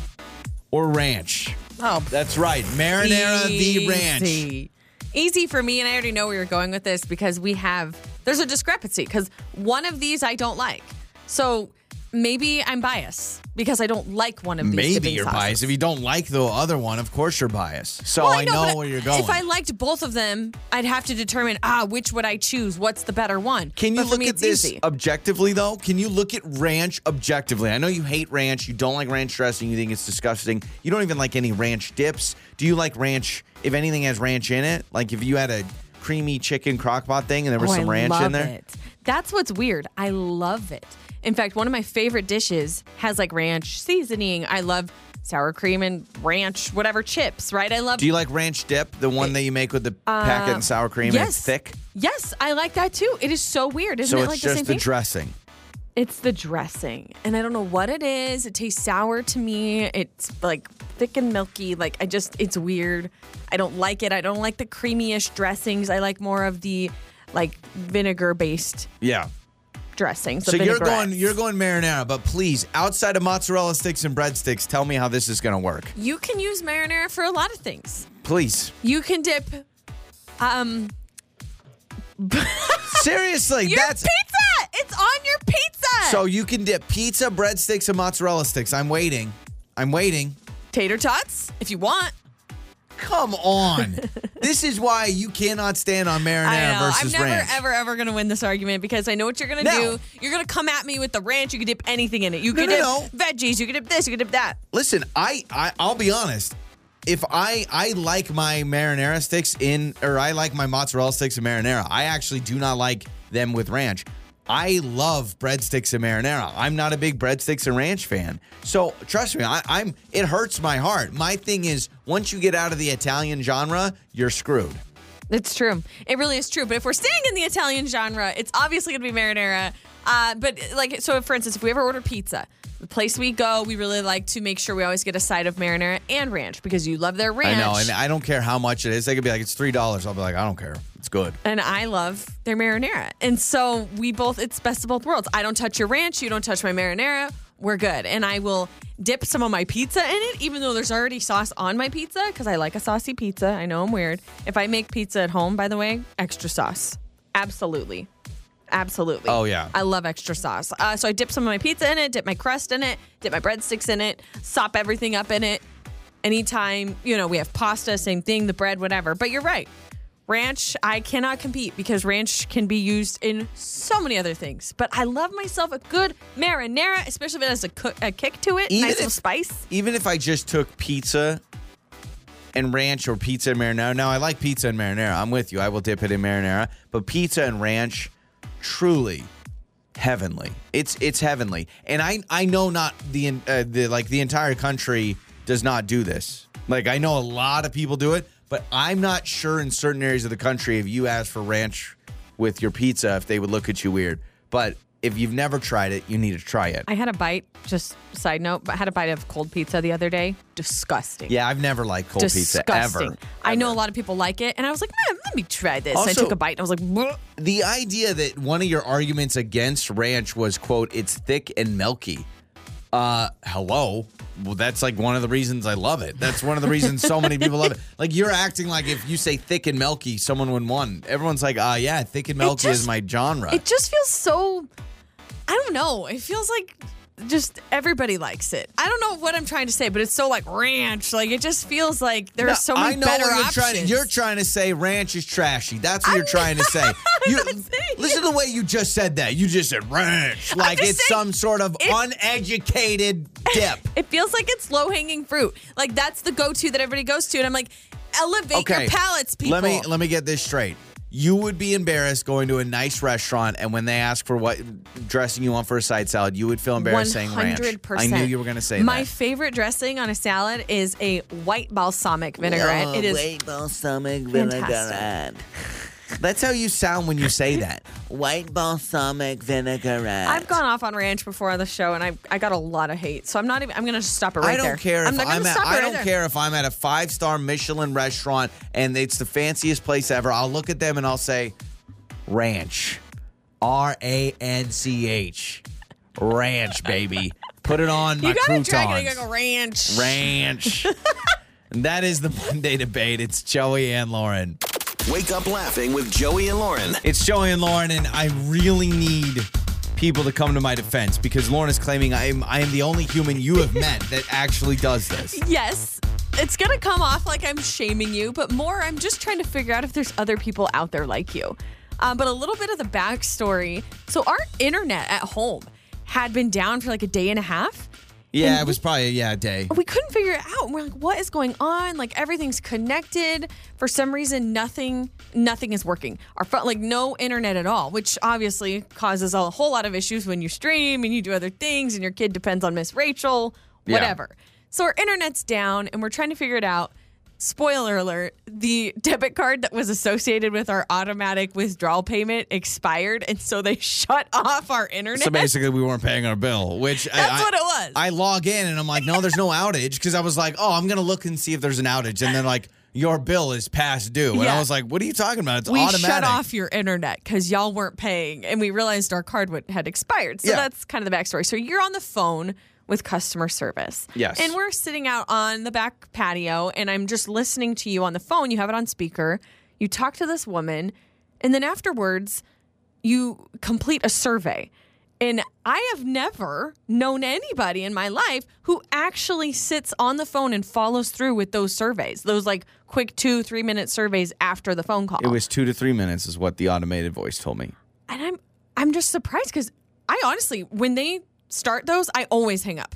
or ranch? Oh, That's right, marinara the ranch. Easy. Easy for me, and I already know where you're going with this because we have there's a discrepancy because one of these I don't like. So maybe I'm biased because I don't like one of these. Maybe you're sauces. biased. If you don't like the other one, of course you're biased. So Well, I know, but where you're going. If I liked both of them, I'd have to determine ah which would I choose? What's the better one? Can you look me, at this easy. objectively, though? Can you look at ranch objectively? I know you hate ranch. You don't like ranch dressing. You think it's disgusting. You don't even like any ranch dips. Do you like ranch if anything has ranch in it? Like if you had a creamy chicken crockpot thing and there was Oh, some I ranch in there? It. That's what's weird. I love it. In fact, one of my favorite dishes has like ranch seasoning. I love sour cream and ranch, whatever chips, right? I love Do you like ranch dip, the one that you make with the packet and sour cream and yes. it's thick? Yes, I like that too. It is so weird. Isn't So it it's like the just same the thing? dressing. it's the dressing. And I don't know what it is. It tastes sour to me. It's like thick and milky. Like I just it's weird. I don't like it. I don't like the creamy-ish dressings. I like more of the like vinegar based Yeah. Dressings. So you're going you're going marinara, but please, outside of mozzarella sticks and breadsticks, tell me how this is going to work. You can use marinara for a lot of things. Please. You can dip um (laughs) Seriously, your that's pizza. It's on your pizza. so you can dip pizza, breadsticks, and mozzarella sticks. I'm waiting. I'm waiting. tater tots if you want. Come on. this is why you cannot stand on marinara I know. versus I'm never ranch. ever ever going to win this argument because I know what you're going to No. do. You're going to come at me with the ranch. You can dip anything in it. You No, can no, dip no. veggies. You can dip this. You can dip that. Listen, I, I I'll be honest. If I I like my marinara sticks in or I like my mozzarella sticks in marinara, I actually do not like them with ranch. I love breadsticks and marinara. I'm not a big breadsticks and ranch fan. So trust me, I, I'm it hurts my heart. My thing is once you get out of the Italian genre, you're screwed. It's true. It really is true. But if we're staying in the Italian genre, it's obviously going to be marinara. Uh, but like, so for instance, if we ever order pizza, the place we go, we really like to make sure we always get a side of marinara and ranch because you love their ranch. I know, and I don't care how much it is. They could be like, it's three dollars. I'll be like, I don't care. Good. and I love their marinara. And so we both, it's best of both worlds. I don't touch your ranch, you don't touch my marinara. We're good. And I will dip some of my pizza in it, even though there's already sauce on my pizza, because I like a saucy pizza. I know I'm weird. If I make pizza at home, by the way, extra sauce. Absolutely. Absolutely. Oh, yeah. I love extra sauce. Uh, so I dip some of my pizza in it, dip my crust in it, dip my breadsticks in it, sop everything up in it. Anytime, you know, we have pasta, same thing, the bread, whatever. But you're right. Ranch, I cannot compete because ranch can be used in so many other things. But I love myself a good marinara, especially if it has a, cook, a kick to it, Even nice little if- spice. even if I just took pizza and ranch or pizza and marinara. Now I like pizza and marinara. I'm with you. I will dip it in marinara, but pizza and ranch, truly heavenly. It's it's heavenly, and I I know not the uh, the like the entire country does not do this. Like I know a lot of people do it, but I'm not sure in certain areas of the country if you ask for ranch with your pizza if they would look at you weird. But if you've never tried it, you need to try it. I had a bite, just side note, but I had a bite of cold pizza the other day. Disgusting. Yeah, I've never liked cold Disgusting. pizza ever. I know a lot of people like it, and I was like, "Man, let me try this. I took a bite, and I was like, "Bleh." the idea that one of your arguments against ranch was quote it's thick and milky uh hello well that's like one of the reasons i love it that's one of the reasons so many people love it (laughs) like you're acting like if you say thick and milky someone would want everyone's like uh yeah thick and milky just- is my genre it just feels so. I don't know. It feels like just everybody likes it. I don't know what I'm trying to say, but it's so like ranch. Like it just feels like there No, are so many I know better what you're options. trying to. You're trying to say ranch is trashy. That's what you're trying to say. (laughs) You, listen to the way you just said that. You just said ranch like it's saying some sort of it- uneducated (laughs) dip. It feels like it's low hanging fruit. Like that's the go to that everybody goes to, and I'm like, elevate okay. your palates, people. Let me let me get this straight. You would be embarrassed going to a nice restaurant, and when they ask for what dressing you want for a side salad, you would feel embarrassed saying ranch. 100%. I knew you were going to say My that. favorite dressing on a salad is a white balsamic vinaigrette. it is white balsamic Fantastic. vinaigrette. That's how you sound when you say that. White balsamic vinaigrette. I've gone off on ranch before on the show, and I I got a lot of hate. So I'm not even. I'm gonna just stop it right I don't there. care I'm if not gonna I'm at, stop it I right don't there. care if I'm at a five star Michelin restaurant and it's the fanciest place ever. I'll look at them and I'll say, ranch, R A N C H, ranch, baby. Put it on (laughs) my You gotta croutons. drag it. You gotta go ranch. ranch. and (laughs) that is the Monday debate. It's Joey and Lauren. Wake up laughing with Joey and Lauren. It's Joey and Lauren, and I really need people to come to my defense because Lauren is claiming I am I am the only human you have met (laughs) that actually does this. Yes. It's gonna come off like I'm shaming you, but more I'm just trying to figure out if there's other people out there like you. Um, but a little bit of the backstory. So our internet at home had been down for like a day and a half. Yeah, it was probably yeah a day. we couldn't figure it out. We're like, what is going on? Like everything's connected. For some reason, nothing nothing is working. Our phone, like no internet at all, which obviously causes a whole lot of issues when you stream and you do other things, and your kid depends on Miss Rachel, Yeah. whatever. So our internet's down, and we're trying to figure it out. Spoiler alert: the debit card that was associated with our automatic withdrawal payment expired, and so they (laughs) shut off our internet. So basically, we weren't paying our bill, which I- That's I, what it was. I log in and I'm like, no, there's no outage because I was like, oh, I'm gonna look and see if there's an outage, and then like, your bill is past due. And I was like, what are you talking about? It's we automatic. shut off your internet because y'all weren't paying, and we realized our card would, had expired. So Yeah. that's kind of the backstory. So you're on the phone with customer service. Yes. And we're sitting out on the back patio, and I'm just listening to you on the phone. You have it on speaker. You talk to this woman, and then afterwards, you complete a survey. And I have never known anybody in my life who actually sits on the phone and follows through with those surveys, those like quick two, three minute surveys after the phone call. It was two to three minutes, is what the automated voice told me. and I'm I'm just surprised because I honestly, when they start those, I always hang up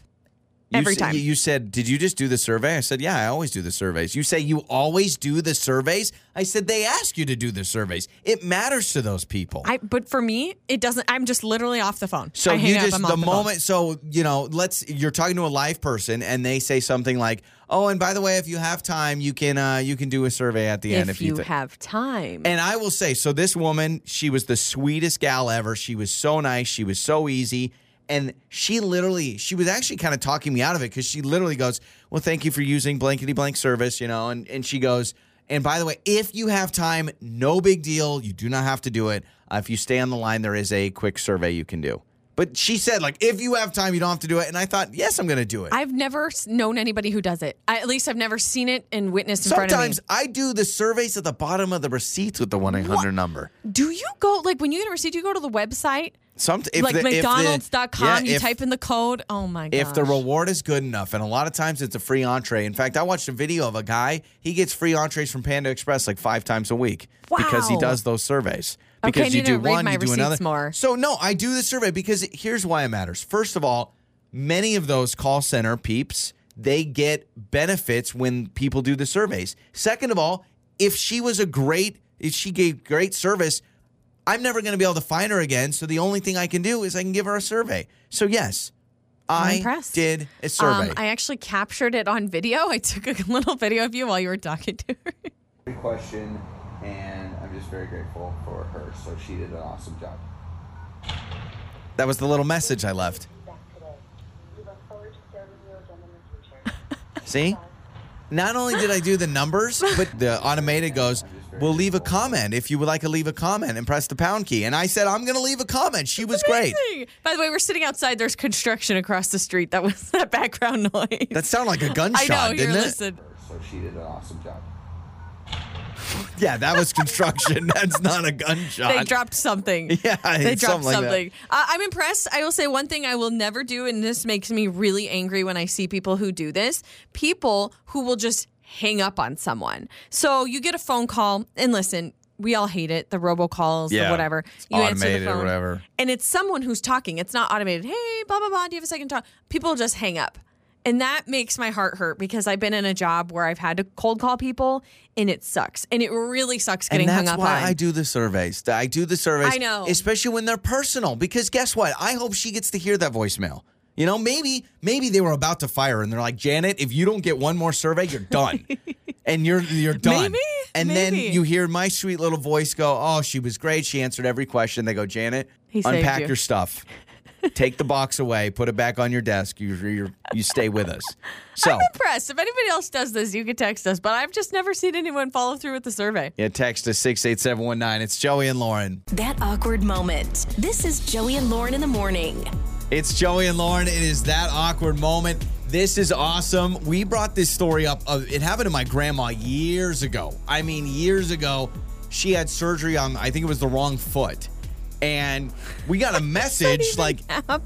every sa- time. You said, Did you just do the survey? I said, Yeah, I always do the surveys. You say you always do the surveys? I said, They ask you to do the surveys. It matters to those people. I, but for me, it doesn't. I'm just literally off the phone. So I hang you up, just I'm the off phone. moment so you know let's you're talking to a live person and they say something like oh and by the way if you have time you can uh you can do a survey at the end if if you, you thi- have time. and I will say so this woman she was the sweetest gal ever she was so nice she was so easy and she literally she was actually kind of talking me out of it because she literally goes well thank you for using blankety blank service you know and and she goes and by the way if you have time no big deal you do not have to do it uh, if you stay on the line there is a quick survey you can do but she said like if you have time you don't have to do it and i thought yes i'm going to do it I've never known anybody who does it. I, at least I've never seen it and witnessed in front of me. sometimes i do the surveys at the bottom of the receipts with the 1-800 number Do you go like when you get a receipt? Do you go to the website Some, if like the, if the- McDonald's.com? yeah, you if- type in the code. Oh my god! if the reward is good enough, and a lot of times it's a free entree. In fact, I watched a video of a guy, he gets free entrees from Panda Express like five times a week because he does those surveys. Okay, Because you do one, you do another. more. So, no, I do the survey because here's why it matters. First of all, many of those call center peeps, they get benefits when people do the surveys. Second of all, if she was a great, if she gave great service, I'm never going to be able to find her again. So the only thing I can do is I can give her a survey. So yes, I'm I did a survey. Um, I actually captured it on video. I took a (laughs) little video of you while you were talking to her. Great question, and I'm just very grateful for her. So she did an awesome job. That was the little message I left. (laughs) See? Not only did I do the numbers, but the automated goes, We'll leave a comment if you would like to leave a comment and press the pound key. And I said, I'm going to leave a comment. She was great. By the way, we're sitting outside. There's construction across the street. That was (laughs) that background noise. That sounded like a gunshot, (laughs) I know. Here, didn't it? listen. So she did an awesome job. Yeah, that was construction. (laughs) That's not a gunshot. They dropped something. Yeah, they dropped something like that. Uh, I'm impressed. I will say one thing I will never do, and this makes me really angry when I see people who do this. People who will just hang up on someone. So you get a phone call, and listen, we all hate it. The robocalls, Yeah, the whatever. You answer the phone, whatever. and it's someone who's talking. It's not automated. Hey, blah blah blah. Do you have a second to talk? People just hang up. And that makes my heart hurt because I've been in a job where I've had to cold call people and it sucks. And it really sucks getting hung that's why. I do the surveys. I do the surveys. I know. especially when they're personal. Because guess what? I hope she gets to hear that voicemail. You know, maybe maybe they were about to fire and they're like, Janet, if you don't get one more survey, you're done, (laughs) and you're you're done. Maybe, And then you hear my sweet little voice go, "Oh, she was great. She answered every question." They go, Janet, He unpack you." your stuff. Take the box away, put it back on your desk. You you you stay with us. (laughs) So I'm impressed. If anybody else does this, you can text us. But I've just never seen anyone follow through with the survey. yeah, text us six eight seven one nine. It's Joey and Lauren. That awkward moment. This is Joey and Lauren in the morning. It's Joey and Lauren. It is that awkward moment. This is awesome. We brought this story up. Uh, it happened to my grandma years ago. I mean, years ago. She had surgery on, I think it was the wrong foot. And we got a (laughs) message like,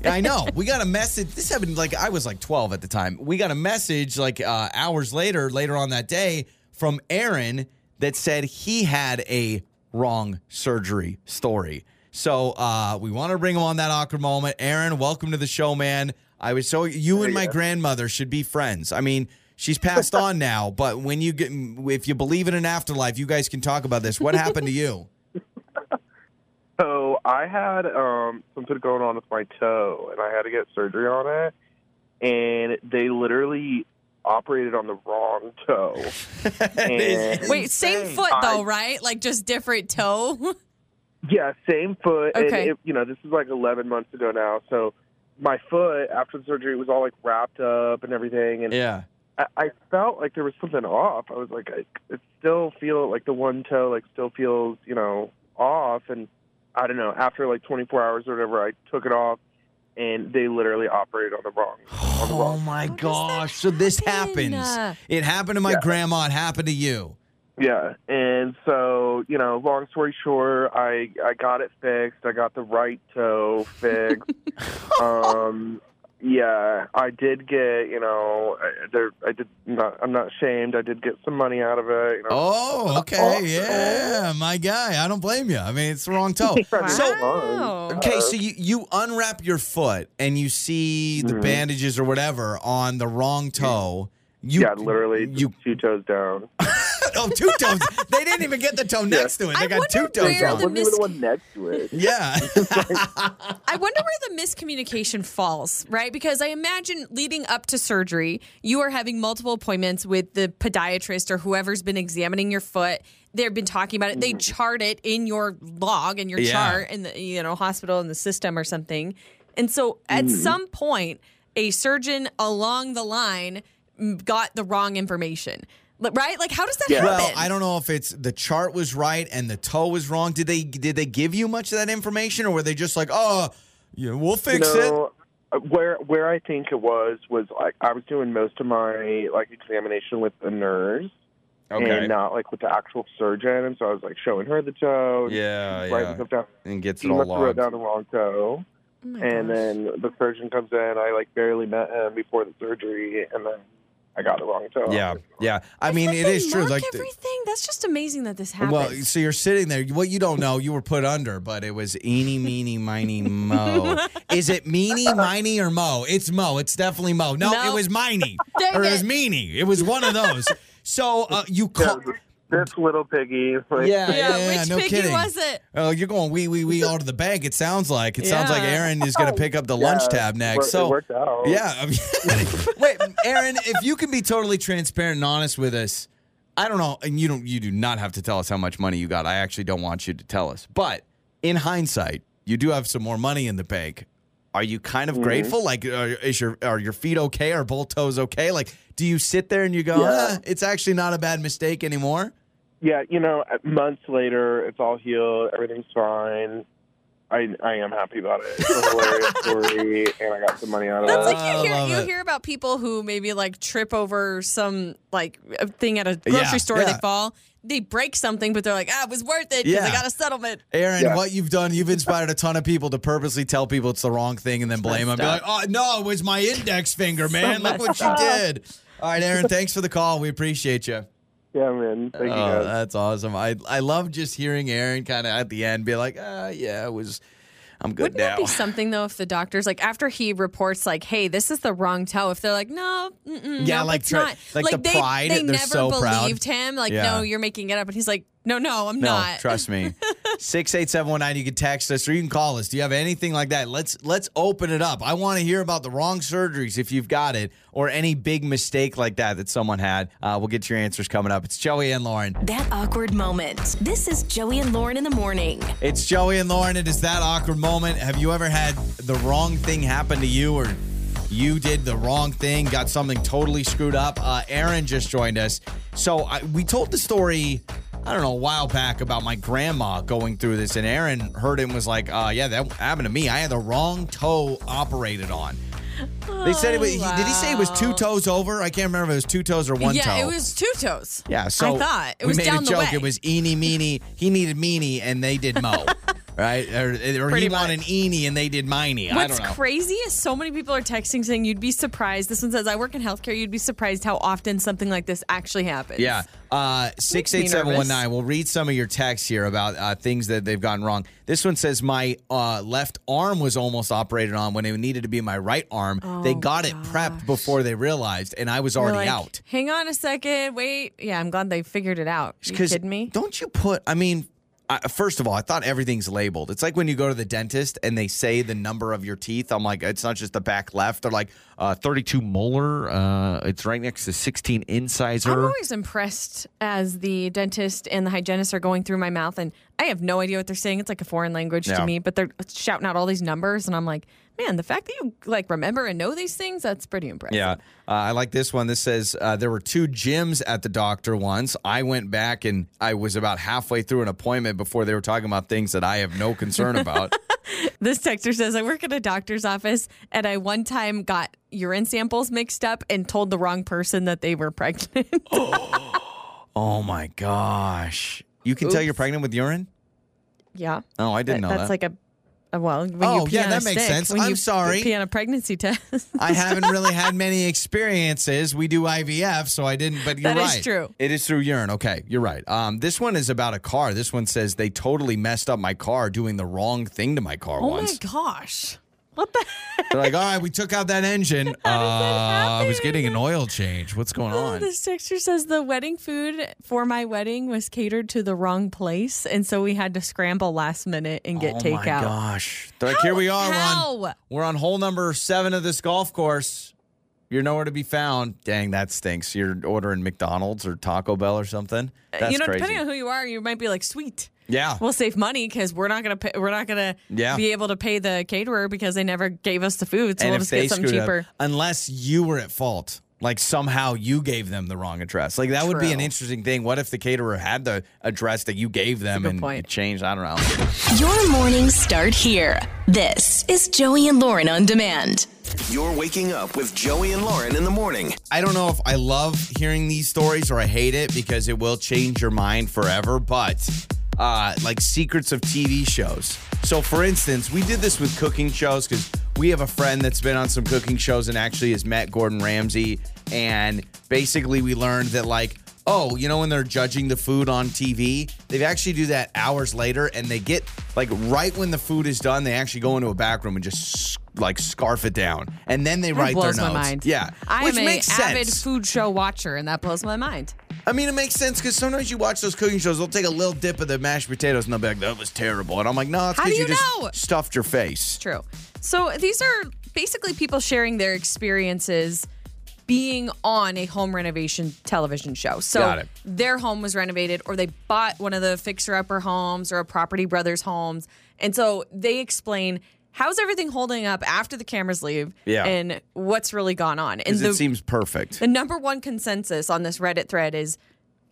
I know, we got a message. This happened like, I was like 12 at the time. We got a message like uh, hours later, later on that day, from Aaron that said he had a wrong surgery story. So uh, we want to bring him on that awkward moment. Aaron, welcome to the show, man. I was so you and my grandmother should be friends. I mean, she's passed on (laughs) now, but when you get, if you believe in an afterlife, you guys can talk about this. What happened to you? (laughs) So I had um, something going on with my toe, and I had to get surgery on it. And they literally operated on the wrong toe. (laughs) Wait, same foot though, I- right? Like just different toe. Yeah, same foot. Okay. And it, you know, this is like 11 months ago now. So my foot after the surgery was all like wrapped up and everything. And Yeah. I, I felt like there was something off. I was like, I, it still feel like the one toe like still feels, you know, off. And I don't know. After like 24 hours or whatever, I took it off, and they literally operated on the wrong. On the Oh wrong. my does that gosh. So this happens. It happened to my Yeah. grandma. It happened to you. Yeah, and so you know, long story short, I I got it fixed. I got the right toe fixed. (laughs) um, yeah, I did get you know, I, there I did not. I'm not ashamed. I did get some money out of it. You know, Oh, okay. Yeah, my guy. I don't blame you. I mean, it's the wrong toe. (laughs) So, Wow. okay, so you, you unwrap your foot and you see the Mhm. bandages or whatever on the wrong toe. You, yeah, literally You two toes down. (laughs) oh, two toes. they didn't even get the toe next to it. They I got two toes where I wrong. the wasn't mis- the one next to it. (laughs) Yeah. (laughs) I wonder where the miscommunication falls, right? Because I imagine leading up to surgery, you are having multiple appointments with the podiatrist or whoever's been examining your foot. They've been talking about it. They chart it in your log and your Yeah. chart in the you know hospital in the system or something. And so at some point, a surgeon along the line mm, got the wrong information. Right? Like how does that Yeah. happen? Well, I don't know if it's the chart was right and the toe was wrong. Did they did they give you much of that information, or were they just like, oh, yeah, we'll fix you it? uh, Where where I think it was was like I was doing most of my like examination with the nurse. and not like with the actual surgeon. And so I was like showing her the toe, yeah, writing stuff down. and gets She must have wrote down the wrong toe, Oh and gosh. then the surgeon comes in. I like barely met him before the surgery, and then I got the wrong toe. Yeah, yeah. I It's mean, like it they is true. Like, everything. That's just amazing that this happens. well, so you're sitting there. What you don't know, you were put under, but it was eeny, meeny, miny, mo. (laughs) Is it meeny, miny, or mo? It's mo. It's definitely mo. No, No. it was miney, (laughs) Dang or it was it. meany. It was one of those. So uh, you call. This little piggy. Like, Yeah, yeah, yeah, yeah, which no piggy kidding. was it? Oh, you're going wee wee wee all to the bank. It sounds like it sounds like Aaron is going to pick up the lunch tab next. it So worked out. yeah, I (laughs) mean- wait, Aaron, if you can be totally transparent and honest with us, I don't know, and you don't, you do not have to tell us how much money you got. I actually don't want you to tell us, but in hindsight, you do have some more money in the bank. Are you kind of Mm-hmm. grateful? Like, uh, is your are your feet okay? Are both toes okay? Like, do you sit there and you go, Yeah. "Ah, it's actually not a bad mistake anymore? Yeah, you know, months later, it's all healed. Everything's fine. I I am happy about it. It's a hilarious (laughs) story, and I got some money out of That's it. like you hear you it. hear about people who maybe like trip over some like thing at a grocery Yeah, store. yeah. They fall, they break something, but they're like, ah, it was worth it because I got a settlement. Aaron, Yeah. what you've done, you've inspired a ton of people to purposely tell people it's the wrong thing and then blame them. Be like, oh, no, it was my index finger, man. Look what you did. All right, Aaron, thanks for the call. We appreciate you. Yeah, man. Thank you Oh, guys. that's awesome. I, I love just hearing Aaron kind of at the end be like, ah, yeah, it was, I'm good Wouldn't now. that (laughs) be something though if the doctors like after he reports like, hey, this is the wrong toe? If they're like, no, mm-mm, Yeah, nope, like it's try- not. like the they, pride, They they're never so proud. believed him. Like, Yeah. no, you're making it up, and he's like, no, no, I'm no, not. trust me. (laughs) Six eight seven one nine. You can text us or you can call us. Do you have anything like that? Let's let's open it up. I want to hear about the wrong surgeries if you've got it, or any big mistake like that that someone had. Uh, we'll get your answers coming up. It's Joey and Lauren. That awkward moment. This is Joey and Lauren in the morning. It's Joey and Lauren. It is that awkward moment. Have you ever had the wrong thing happen to you, or you did the wrong thing, got something totally screwed up? Uh, Aaron just joined us. So I, we told the story. I don't know, a while back about my grandma going through this, and Aaron heard it and was like, uh, yeah, that happened to me. I had the wrong toe operated on. They said it was, he- did he say it was two toes over? I can't remember if it was two toes or one yeah, toe. Yeah, it was two toes. Yeah, so I thought it we was made down a the joke. way. It was eeny meeny. He needed meeny, and they did mo. (laughs) right? Or, or he Pretty wanted eeny, and they did miney. I What's don't know. crazy is so many people are texting saying you'd be surprised. This one says, I work in healthcare. You'd be surprised how often something like this actually happens. Yeah. Uh, six eight seven one nine. We'll read some of your texts here about uh, things that they've gotten wrong. This one says my uh, left arm was almost operated on when it needed to be my right arm. they got it prepped before they realized, and I was already like, out. Hang on a second. Wait. Yeah, I'm glad they figured it out. You Because kidding me? Don't you put? I mean, I, first of all, I thought everything's labeled. It's like when you go to the dentist and they say the number of your teeth. I'm like, it's not just the back left. They're like, uh, 32 molar. Uh, it's right next to 16 incisor. I'm always impressed as the dentist and the hygienist are going through my mouth, and I have no idea what they're saying. It's like a foreign language Yeah. to me, but they're shouting out all these numbers, and I'm like, man, the fact that you like remember and know these things, that's pretty impressive. Yeah. Uh, I like this one. This says uh, there were two Jims at the doctor once. I went back and I was about halfway through an appointment before they were talking about things that I have no concern (laughs) about. This texter says, I work at a doctor's office and I one time got urine samples mixed up and told the wrong person that they were pregnant. (gasps) oh my gosh. You can tell you're pregnant with urine? yeah. Oh, I didn't know That's that. like a well, when Oh, you pee yeah, on that a makes stick, sense. When I'm you sorry. pee on a pregnancy (laughs) test. I haven't really had many experiences. We do IVF, so I didn't. But you're That is right. true. It is through urine. Okay, you're right. Um, this one is about a car. This one says they totally messed up my car doing the wrong thing to my car oh once. my gosh. What the They're like, (laughs) all right, we took out that engine. uh, I was getting an oil change. What's going Oh, on? this texture says the wedding food for my wedding was catered to the wrong place, and so we had to scramble last minute and get oh takeout. Oh my gosh! They're like, here we are. We're on, we're on hole number seven of this golf course. You're nowhere to be found. Dang, that stinks. You're ordering McDonald's or Taco Bell or something. That's Uh, you know, crazy. depending on who you are, you might be like, sweet. yeah. We'll save money because we're not gonna pay, we're not gonna Yeah. be able to pay the caterer because they never gave us the food, so and we'll just get something screwed up- cheaper. unless you were at fault. Like somehow you gave them the wrong address. Like that would be an interesting thing. What if the caterer had the address that you gave them and point. it changed? I don't know. Your mornings start here. This is Joey and Lauren on demand. You're waking up with Joey and Lauren in the morning. I don't know if I love hearing these stories or I hate it because it will change your mind forever, but uh, like secrets of TV shows. So, for instance, we did this with cooking shows because we have a friend that's been on some cooking shows and actually has met Gordon Ramsay. And basically, we learned that, like, oh, you know, when they're judging the food on TV, they actually do that hours later and they get, like, right when the food is done, they actually go into a back room and just, like, scarf it down. And then they That write blows their my notes. mind. Yeah. I Which am makes a avid food show watcher, and that blows my mind. I mean, it makes sense because sometimes you watch those cooking shows, they'll take a little dip of the mashed potatoes and they'll be like, that was terrible. And I'm like, no, it's How do because you, you just know? stuffed your face. True. So these are basically people sharing their experiences being on a home renovation television show. So Got it. their home was renovated or they bought one of the fixer upper homes or a property brothers homes. And so they explain how's everything holding up after the cameras leave Yeah. and what's really gone on. And Because the, it seems perfect. the number one consensus on this Reddit thread is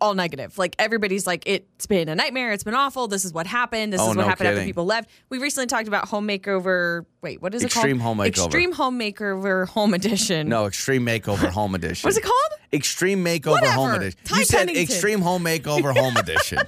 all negative. Like everybody's like, it's been a nightmare. It's been awful. This is what happened. This Oh, is what no happened after people left. We recently talked about home makeover. Wait, what is Extreme it called? Extreme home Makeover. Extreme home makeover home edition. No, Extreme Makeover Home (laughs) Edition. What's it called? Extreme Makeover Home Edition. Ty you said Extreme Home Makeover (laughs) Home Edition.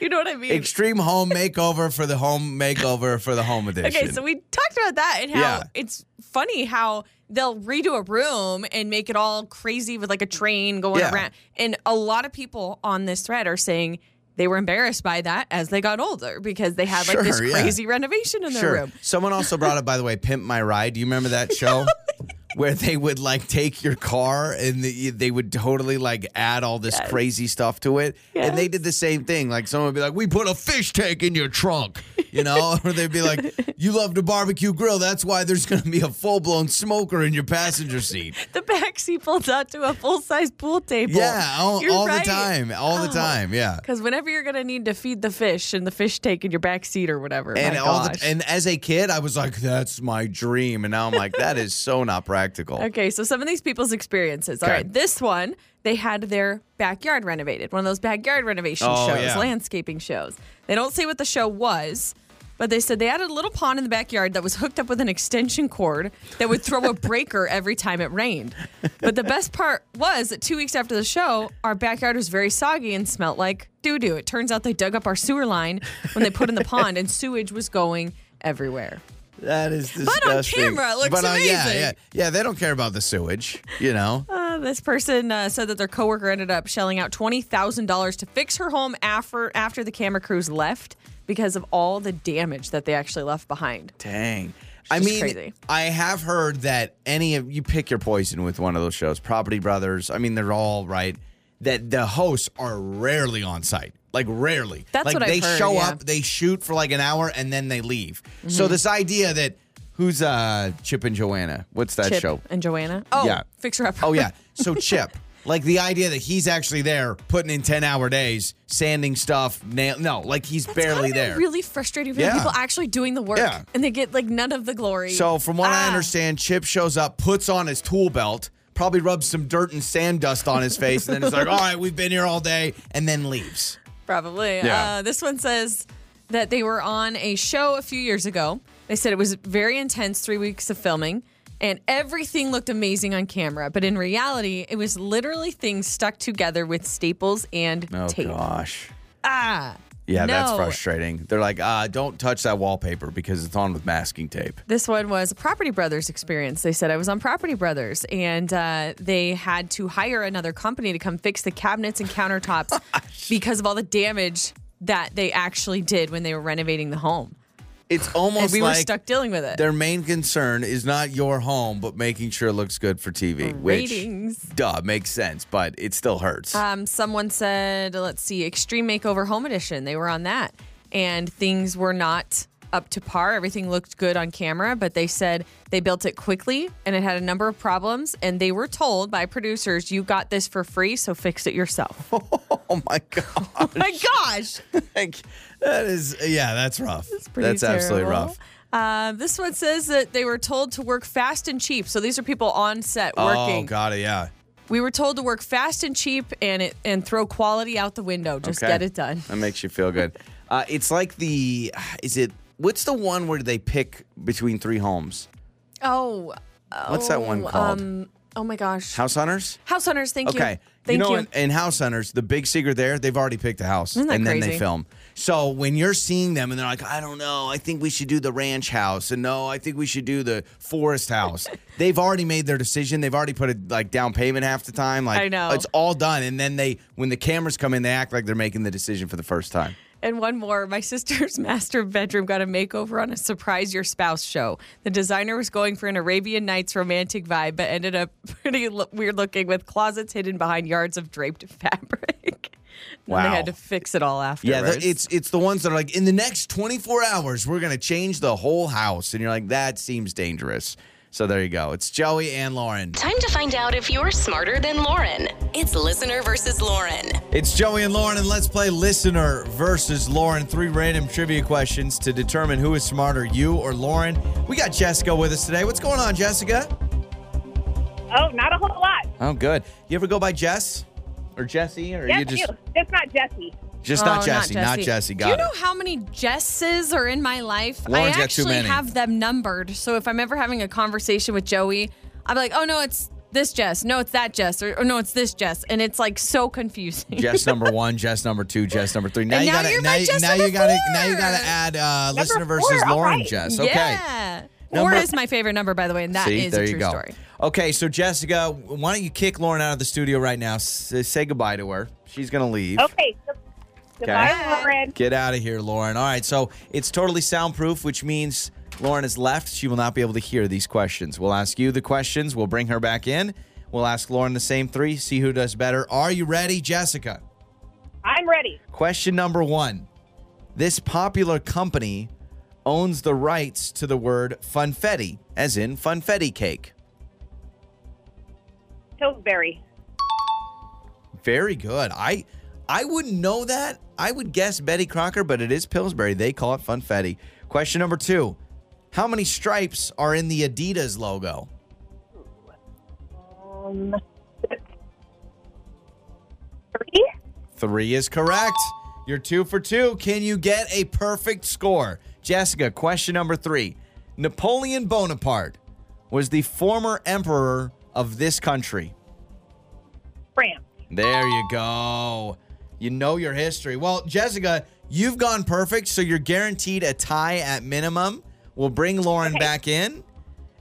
You know what I mean? Extreme Home (laughs) Makeover for the Home Makeover for the Home Edition. Okay, so we talked about that and how Yeah. it's funny how they'll redo a room and make it all crazy with like a train going Yeah. around. And a lot of people on this thread are saying they were embarrassed by that as they got older because they had like this Sure, yeah. crazy renovation in their Sure. room. Someone also brought up, by the way, Pimp My Ride. Do you remember that show? (laughs) Where they would like take your car and the, they would totally like add all this crazy stuff to it. And they did the same thing. Like someone would be like, We put a fish tank in your trunk, you know? (laughs) or they'd be like, You love to barbecue grill. That's why there's going to be a full blown smoker in your passenger seat. (laughs) The back seat folds out to a full size pool table. Yeah, all, all right. the time. All the Oh. time. Yeah. Because whenever you're gonna need to feed the fish and the fish tank in your back seat or whatever, And my all the, and as a kid, I was like, "That's my dream," and now I'm like, "That is so not practical." Okay, so some of these people's experiences. All Okay. right, this one, they had their backyard renovated, one of those backyard renovation Oh, shows, yeah. landscaping shows. They don't say what the show was, but they said they added a little pond in the backyard that was hooked up with an extension cord that would throw a breaker every time it rained. But the best part was that two weeks after the show, our backyard was very soggy and smelt like doo doo. It turns out they dug up our sewer line when they put in the pond, and sewage was going everywhere. That is disgusting. But on camera, it looks but, uh, Yeah, amazing. yeah, yeah. They don't care about the sewage, you know. Uh, this person uh, said that their coworker ended up shelling out twenty thousand dollars to fix her home after after the camera crews left because of all the damage that they actually left behind. Dang. I mean, crazy. I have heard that any of you pick your poison with one of those shows, Property Brothers. I mean, they're all right. That the hosts are rarely on site, like rarely. That's like what they heard, show yeah. up, they shoot for like an hour, and then they leave. Mm-hmm. So this idea that who's uh Chip and Joanna? What's that show? Chip show? and Joanna. Oh, Yeah. fix her up. Oh yeah. (laughs) So Chip, Like the idea that he's actually there, putting in ten hour days, sanding stuff, nail. No, like he's It's barely there. Really frustrating for Yeah. people actually doing the work, Yeah. and they get like none of the glory. So, from what I Ah. understand, Chip shows up, puts on his tool belt, probably rubs some dirt and sand dust on his face, and then it's like, (laughs) all right, we've been here all day, and then leaves. Probably. Yeah. Uh, this one says that they were on a show a few years ago. They said it was very intense, three weeks of filming, and everything looked amazing on camera. But in reality, it was literally things stuck together with staples and tape. Oh, tape. gosh. Ah. Yeah, that's frustrating. They're like, uh, don't touch that wallpaper because it's on with masking tape. This one was a Property Brothers experience. They said I was on Property Brothers, and uh, they had to hire another company to come fix the cabinets and countertops (laughs) because of all the damage that they actually did when they were renovating the home. It's And almost we were stuck dealing with it. their main concern is not your home, but making sure it looks good for TV. Which, Ratings. duh, makes sense, but it still hurts. Um, someone said, let's see, Extreme Makeover Home Edition. They were on that, and things were not up to par. Everything looked good on camera, but they said they built it quickly and it had a number of problems. And they were told by producers, "You got this for free, so fix it yourself." (laughs) oh my god! (laughs) my gosh, Like, that is, yeah, that's rough. pretty that's absolutely terrible. rough. Uh, this one says that they were told to work fast and cheap. So these are people on set working. Oh, got it. Yeah. We were told to work fast and cheap and it and throw quality out the window. Just Okay. get it done. That makes you feel good. (laughs) Uh, it's like the, is it, what's the one where they pick between three homes? Oh, What's that one oh, called? Um, oh my gosh, House Hunters? House Hunters. Thank you. Okay. Thank you know, you. In, in House Hunters, the big secret there, they've already picked a house Isn't that and then they crazy? film. So when you're seeing them and they're like, I don't know, I think we should do the ranch house. And no, I think we should do the forest house. (laughs) they've already made their decision. They've already put a like down payment half the time. Like I know. it's all done. And then they when the cameras come in, they act like they're making the decision for the first time. And one more. My (laughs) sister's master bedroom got a makeover on a surprise your spouse show. The designer was going for an Arabian Nights romantic vibe, but ended up (laughs) pretty lo- weird looking with closets hidden behind yards of draped (laughs) fabric. And Wow. They had to fix it all after. Yeah, the, it's it's the ones that are like in the next 24 hours we're gonna change the whole house, and you're like that seems dangerous. So there you go. It's Joey and Lauren. Time to find out if you're smarter than Lauren. It's listener versus Lauren. It's Joey and Lauren, and let's play listener versus Lauren. Three random trivia questions to determine who is smarter, you or Lauren. We got Jessica with us today. What's going on, Jessica? Oh, not a whole lot. Oh, good. You ever go by Jess or Jesse, or Yes, you just you. Just not Jesse. Just Oh, not Jesse, not Jesse? Got Do you it. know how many Jesses are in my life? Lauren's I got too actually many. have them numbered. So if I'm ever having a conversation with Joey, I'm like, oh no, it's this Jess. No, it's that Jess. Or, or no, it's this Jess. And it's like so confusing. Jess (laughs) number one, Jess number two, Jess number three. Now And you now gotta you're now, you- now you gotta now you gotta add uh, listener four, versus all Lauren right. Jess. Okay. Yeah. Number- Four is my favorite number, by the way, and that is See, there a you true go. story. Okay, so Jessica, why don't you kick Lauren out of the studio right now? S- say goodbye to her. She's gonna leave. Okay. so- Goodbye, Lauren. Get out of here, Lauren. All right, so it's totally soundproof, which means Lauren has left. She will not be able to hear these questions. We'll ask you the questions. We'll bring her back in. We'll ask Lauren the same three, see who does better. Are you ready, Jessica? I'm ready. Question number one. This popular company owns the rights to the word funfetti, as in funfetti cake. Pillsbury. Very good. I I wouldn't know that. I would guess Betty Crocker, but it is Pillsbury. They call it funfetti. Question number two. How many stripes are in the Adidas logo? Um, three. Three is correct. You're two for two. Can you get a perfect score? Jessica, question number three. Napoleon Bonaparte was the former emperor of this country. France. There you go. You know your history. Well, Jessica, you've gone perfect, so you're guaranteed a tie at minimum. We'll bring Lauren back in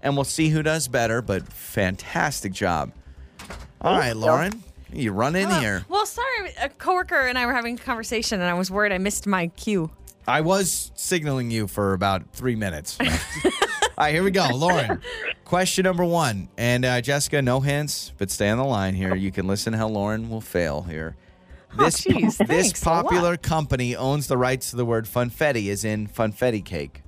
and we'll see who does better, but fantastic job. All right, Lauren, you run in here. Well, sorry, a coworker and I were having a conversation, and I was worried I missed my cue. I was signaling you for about three minutes. All right, here we go. Lauren, (laughs) question number one. And uh, Jessica, no hints, but stay on the line here. You can listen how Lauren will fail here. This, Oh, jeez, this thanks a lot. popular company owns the rights to the word funfetti, is in funfetti cake.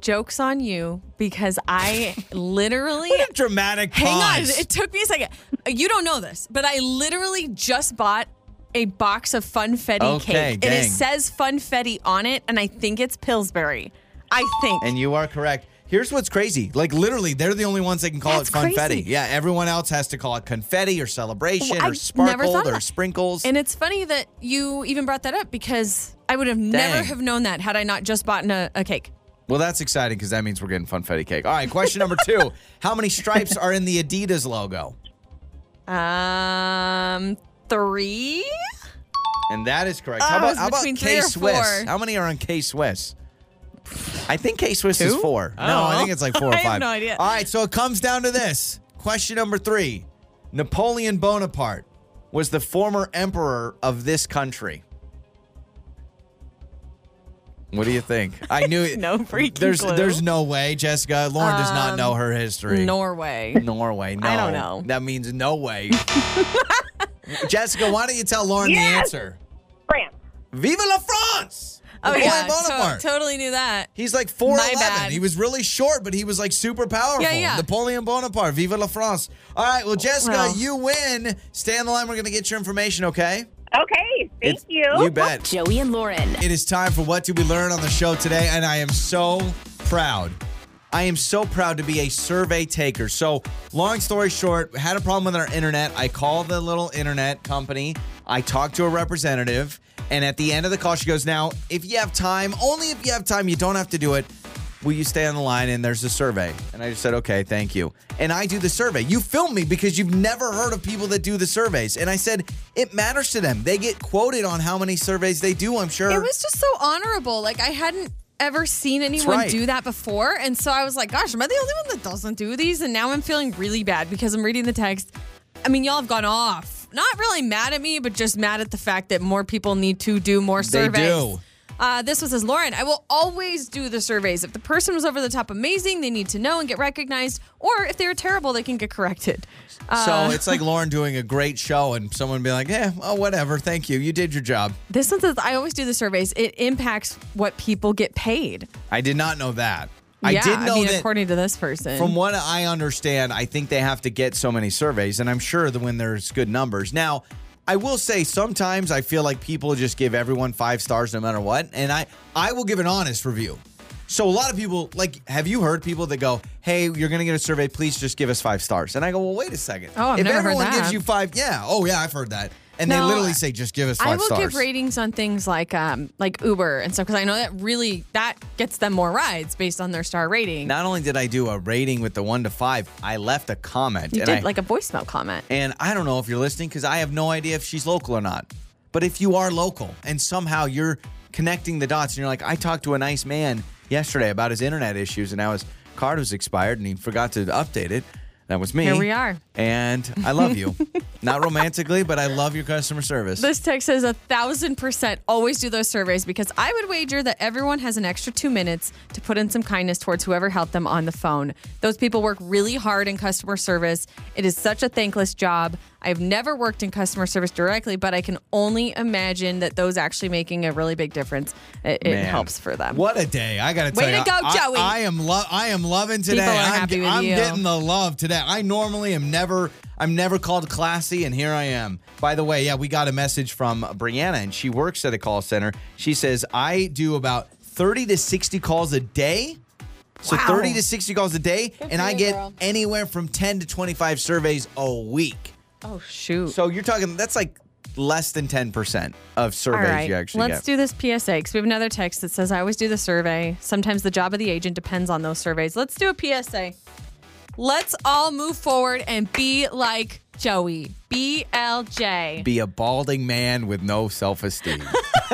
Joke's on you because I (laughs) literally. What a dramatic Hang on. It took me a second. You don't know this, but I literally just bought a box of Funfetti Okay, cake. And it says Funfetti on it, and I think it's Pillsbury. I think. And you are correct. Here's what's crazy. Like literally, they're the only ones that can call That's it confetti. crazy. Yeah, everyone else has to call it confetti or celebration or I've sparkled or sprinkles. And it's funny that you even brought that up because I would have never have known that had I not just bought a, a cake. well, that's exciting because that means we're getting funfetti cake. All right, question number two. (laughs) How many stripes are in the Adidas logo? Um, three. And that is correct. Oh, how about, how about K Swiss? How many are on K Swiss? I think K Swiss is four. I No, I think it's like four or (laughs) I five. have no idea. All right, so it comes down to this. Question number three Napoleon Bonaparte was the former emperor of this country. What do you think? I knew it. (laughs) No freaking There's clue. there's no way, Jessica. Lauren does not Um, know her history. Norway. Norway. No. I don't know. That means no way. (laughs) Jessica, why don't you tell Lauren the Yes. answer? France. Viva la France! Oh Napoleon yeah, Bonaparte. to- totally knew that. He's like 4'11. He was really short, but he was like super powerful. Yeah, yeah. Napoleon Bonaparte. Viva la France. All right, well, Jessica, Well. you win. Stay on the line. We're going to get your information, okay? Okay, thank It's- you. You bet. Joey and Lauren. It is time for What Did We Learn on the show today, and I am so proud. I am so proud to be a survey taker. So, long story short, had a problem with our internet. I called the little internet company. I talked to a representative, and at the end of the call, she goes, "Now, if you have time, only if you have time, you don't have to do it. Will you stay on the line?" And there's a survey, and I just said, "Okay, thank you." And I do the survey. You film me because you've never heard of people that do the surveys, and I said it matters to them. They get quoted on how many surveys they do. I'm sure. It was just so honorable. Like I hadn't ever seen anyone right. do that before, and so I was like, "Gosh, am I the only one that doesn't do these?" And now I'm feeling really bad because I'm reading the text. I mean, y'all have gone off. Not really mad at me, but just mad at the fact that more people need to do more They surveys. do. Uh, this was as Lauren. I will always do the surveys. If the person was over the top amazing, they need to know and get recognized. Or if they were terrible, they can get corrected. Uh, So it's like Lauren doing a great show and someone be like, yeah, oh, whatever. Thank you. You did your job. This one says, I always do the surveys. It impacts what people get paid. I did not know that. I yeah, did know I mean, that. according to this person. From what I understand, I think they have to get so many surveys, and I'm sure that when there's good numbers. Now, I will say sometimes I feel like people just give everyone five stars no matter what, and I I will give an honest review. So a lot of people like, have you heard people that go, "Hey, you're going to get a survey. Please just give us five stars." And I go, "Well, wait a second. Oh, I've if never heard everyone gives you five, yeah, oh yeah, I've heard that." And they literally say, "Just give us five I will stars." give ratings on things like um, like Uber and stuff because I know that really that gets them more rides based on their star rating. Not only did I do a rating with the one to five, I left a comment. you and did I, like a voicemail comment. And I don't know if you're listening because I have no idea if she's local or not. But if you are local and somehow you're connecting the dots and you're like, I talked to a nice man yesterday about his internet issues and now his card was expired and he forgot to update it. That was me. Here we are. And I love you. (laughs) Not romantically, but I love your customer service. This text says a thousand percent always do those surveys because I would wager that everyone has an extra two minutes to put in some kindness towards whoever helped them on the phone. Those people work really hard in customer service. It is such a thankless job. I've never worked in customer service directly, but I can only imagine that those actually making a really big difference. It, it helps for them. What a day! I gotta tell Way you, to go, I- Joey. I, am lo- I am loving today. People are I'm, happy with I'm you. getting the love today. I normally am never. I'm never called classy, and here I am. By the way, yeah, we got a message from Brianna, and she works at a call center. She says I do about 30 to 60 calls a day. So Wow. 30 to 60 calls a day, Good and I get girl. anywhere from 10 to 25 surveys a week. Oh shoot. So you're talking that's like less than 10% of surveys right, you actually let's get. do this PSA because we have another text that says I always do the survey. Sometimes the job of the agent depends on those surveys. Let's do a PSA. Let's all move forward and be like Joey. BLJ. Be a balding man with no self-esteem. (laughs) (laughs)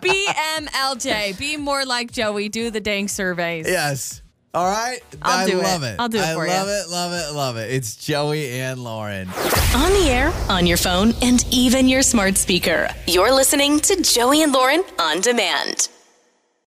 BMLJ. Be more like Joey. Do the dang surveys. Yes. All right. I'll I do it. love it. I'll do it I for you. love it, love it, love it. It's Joey and Lauren. On the air, on your phone, and even your smart speaker. You're listening to Joey and Lauren on demand.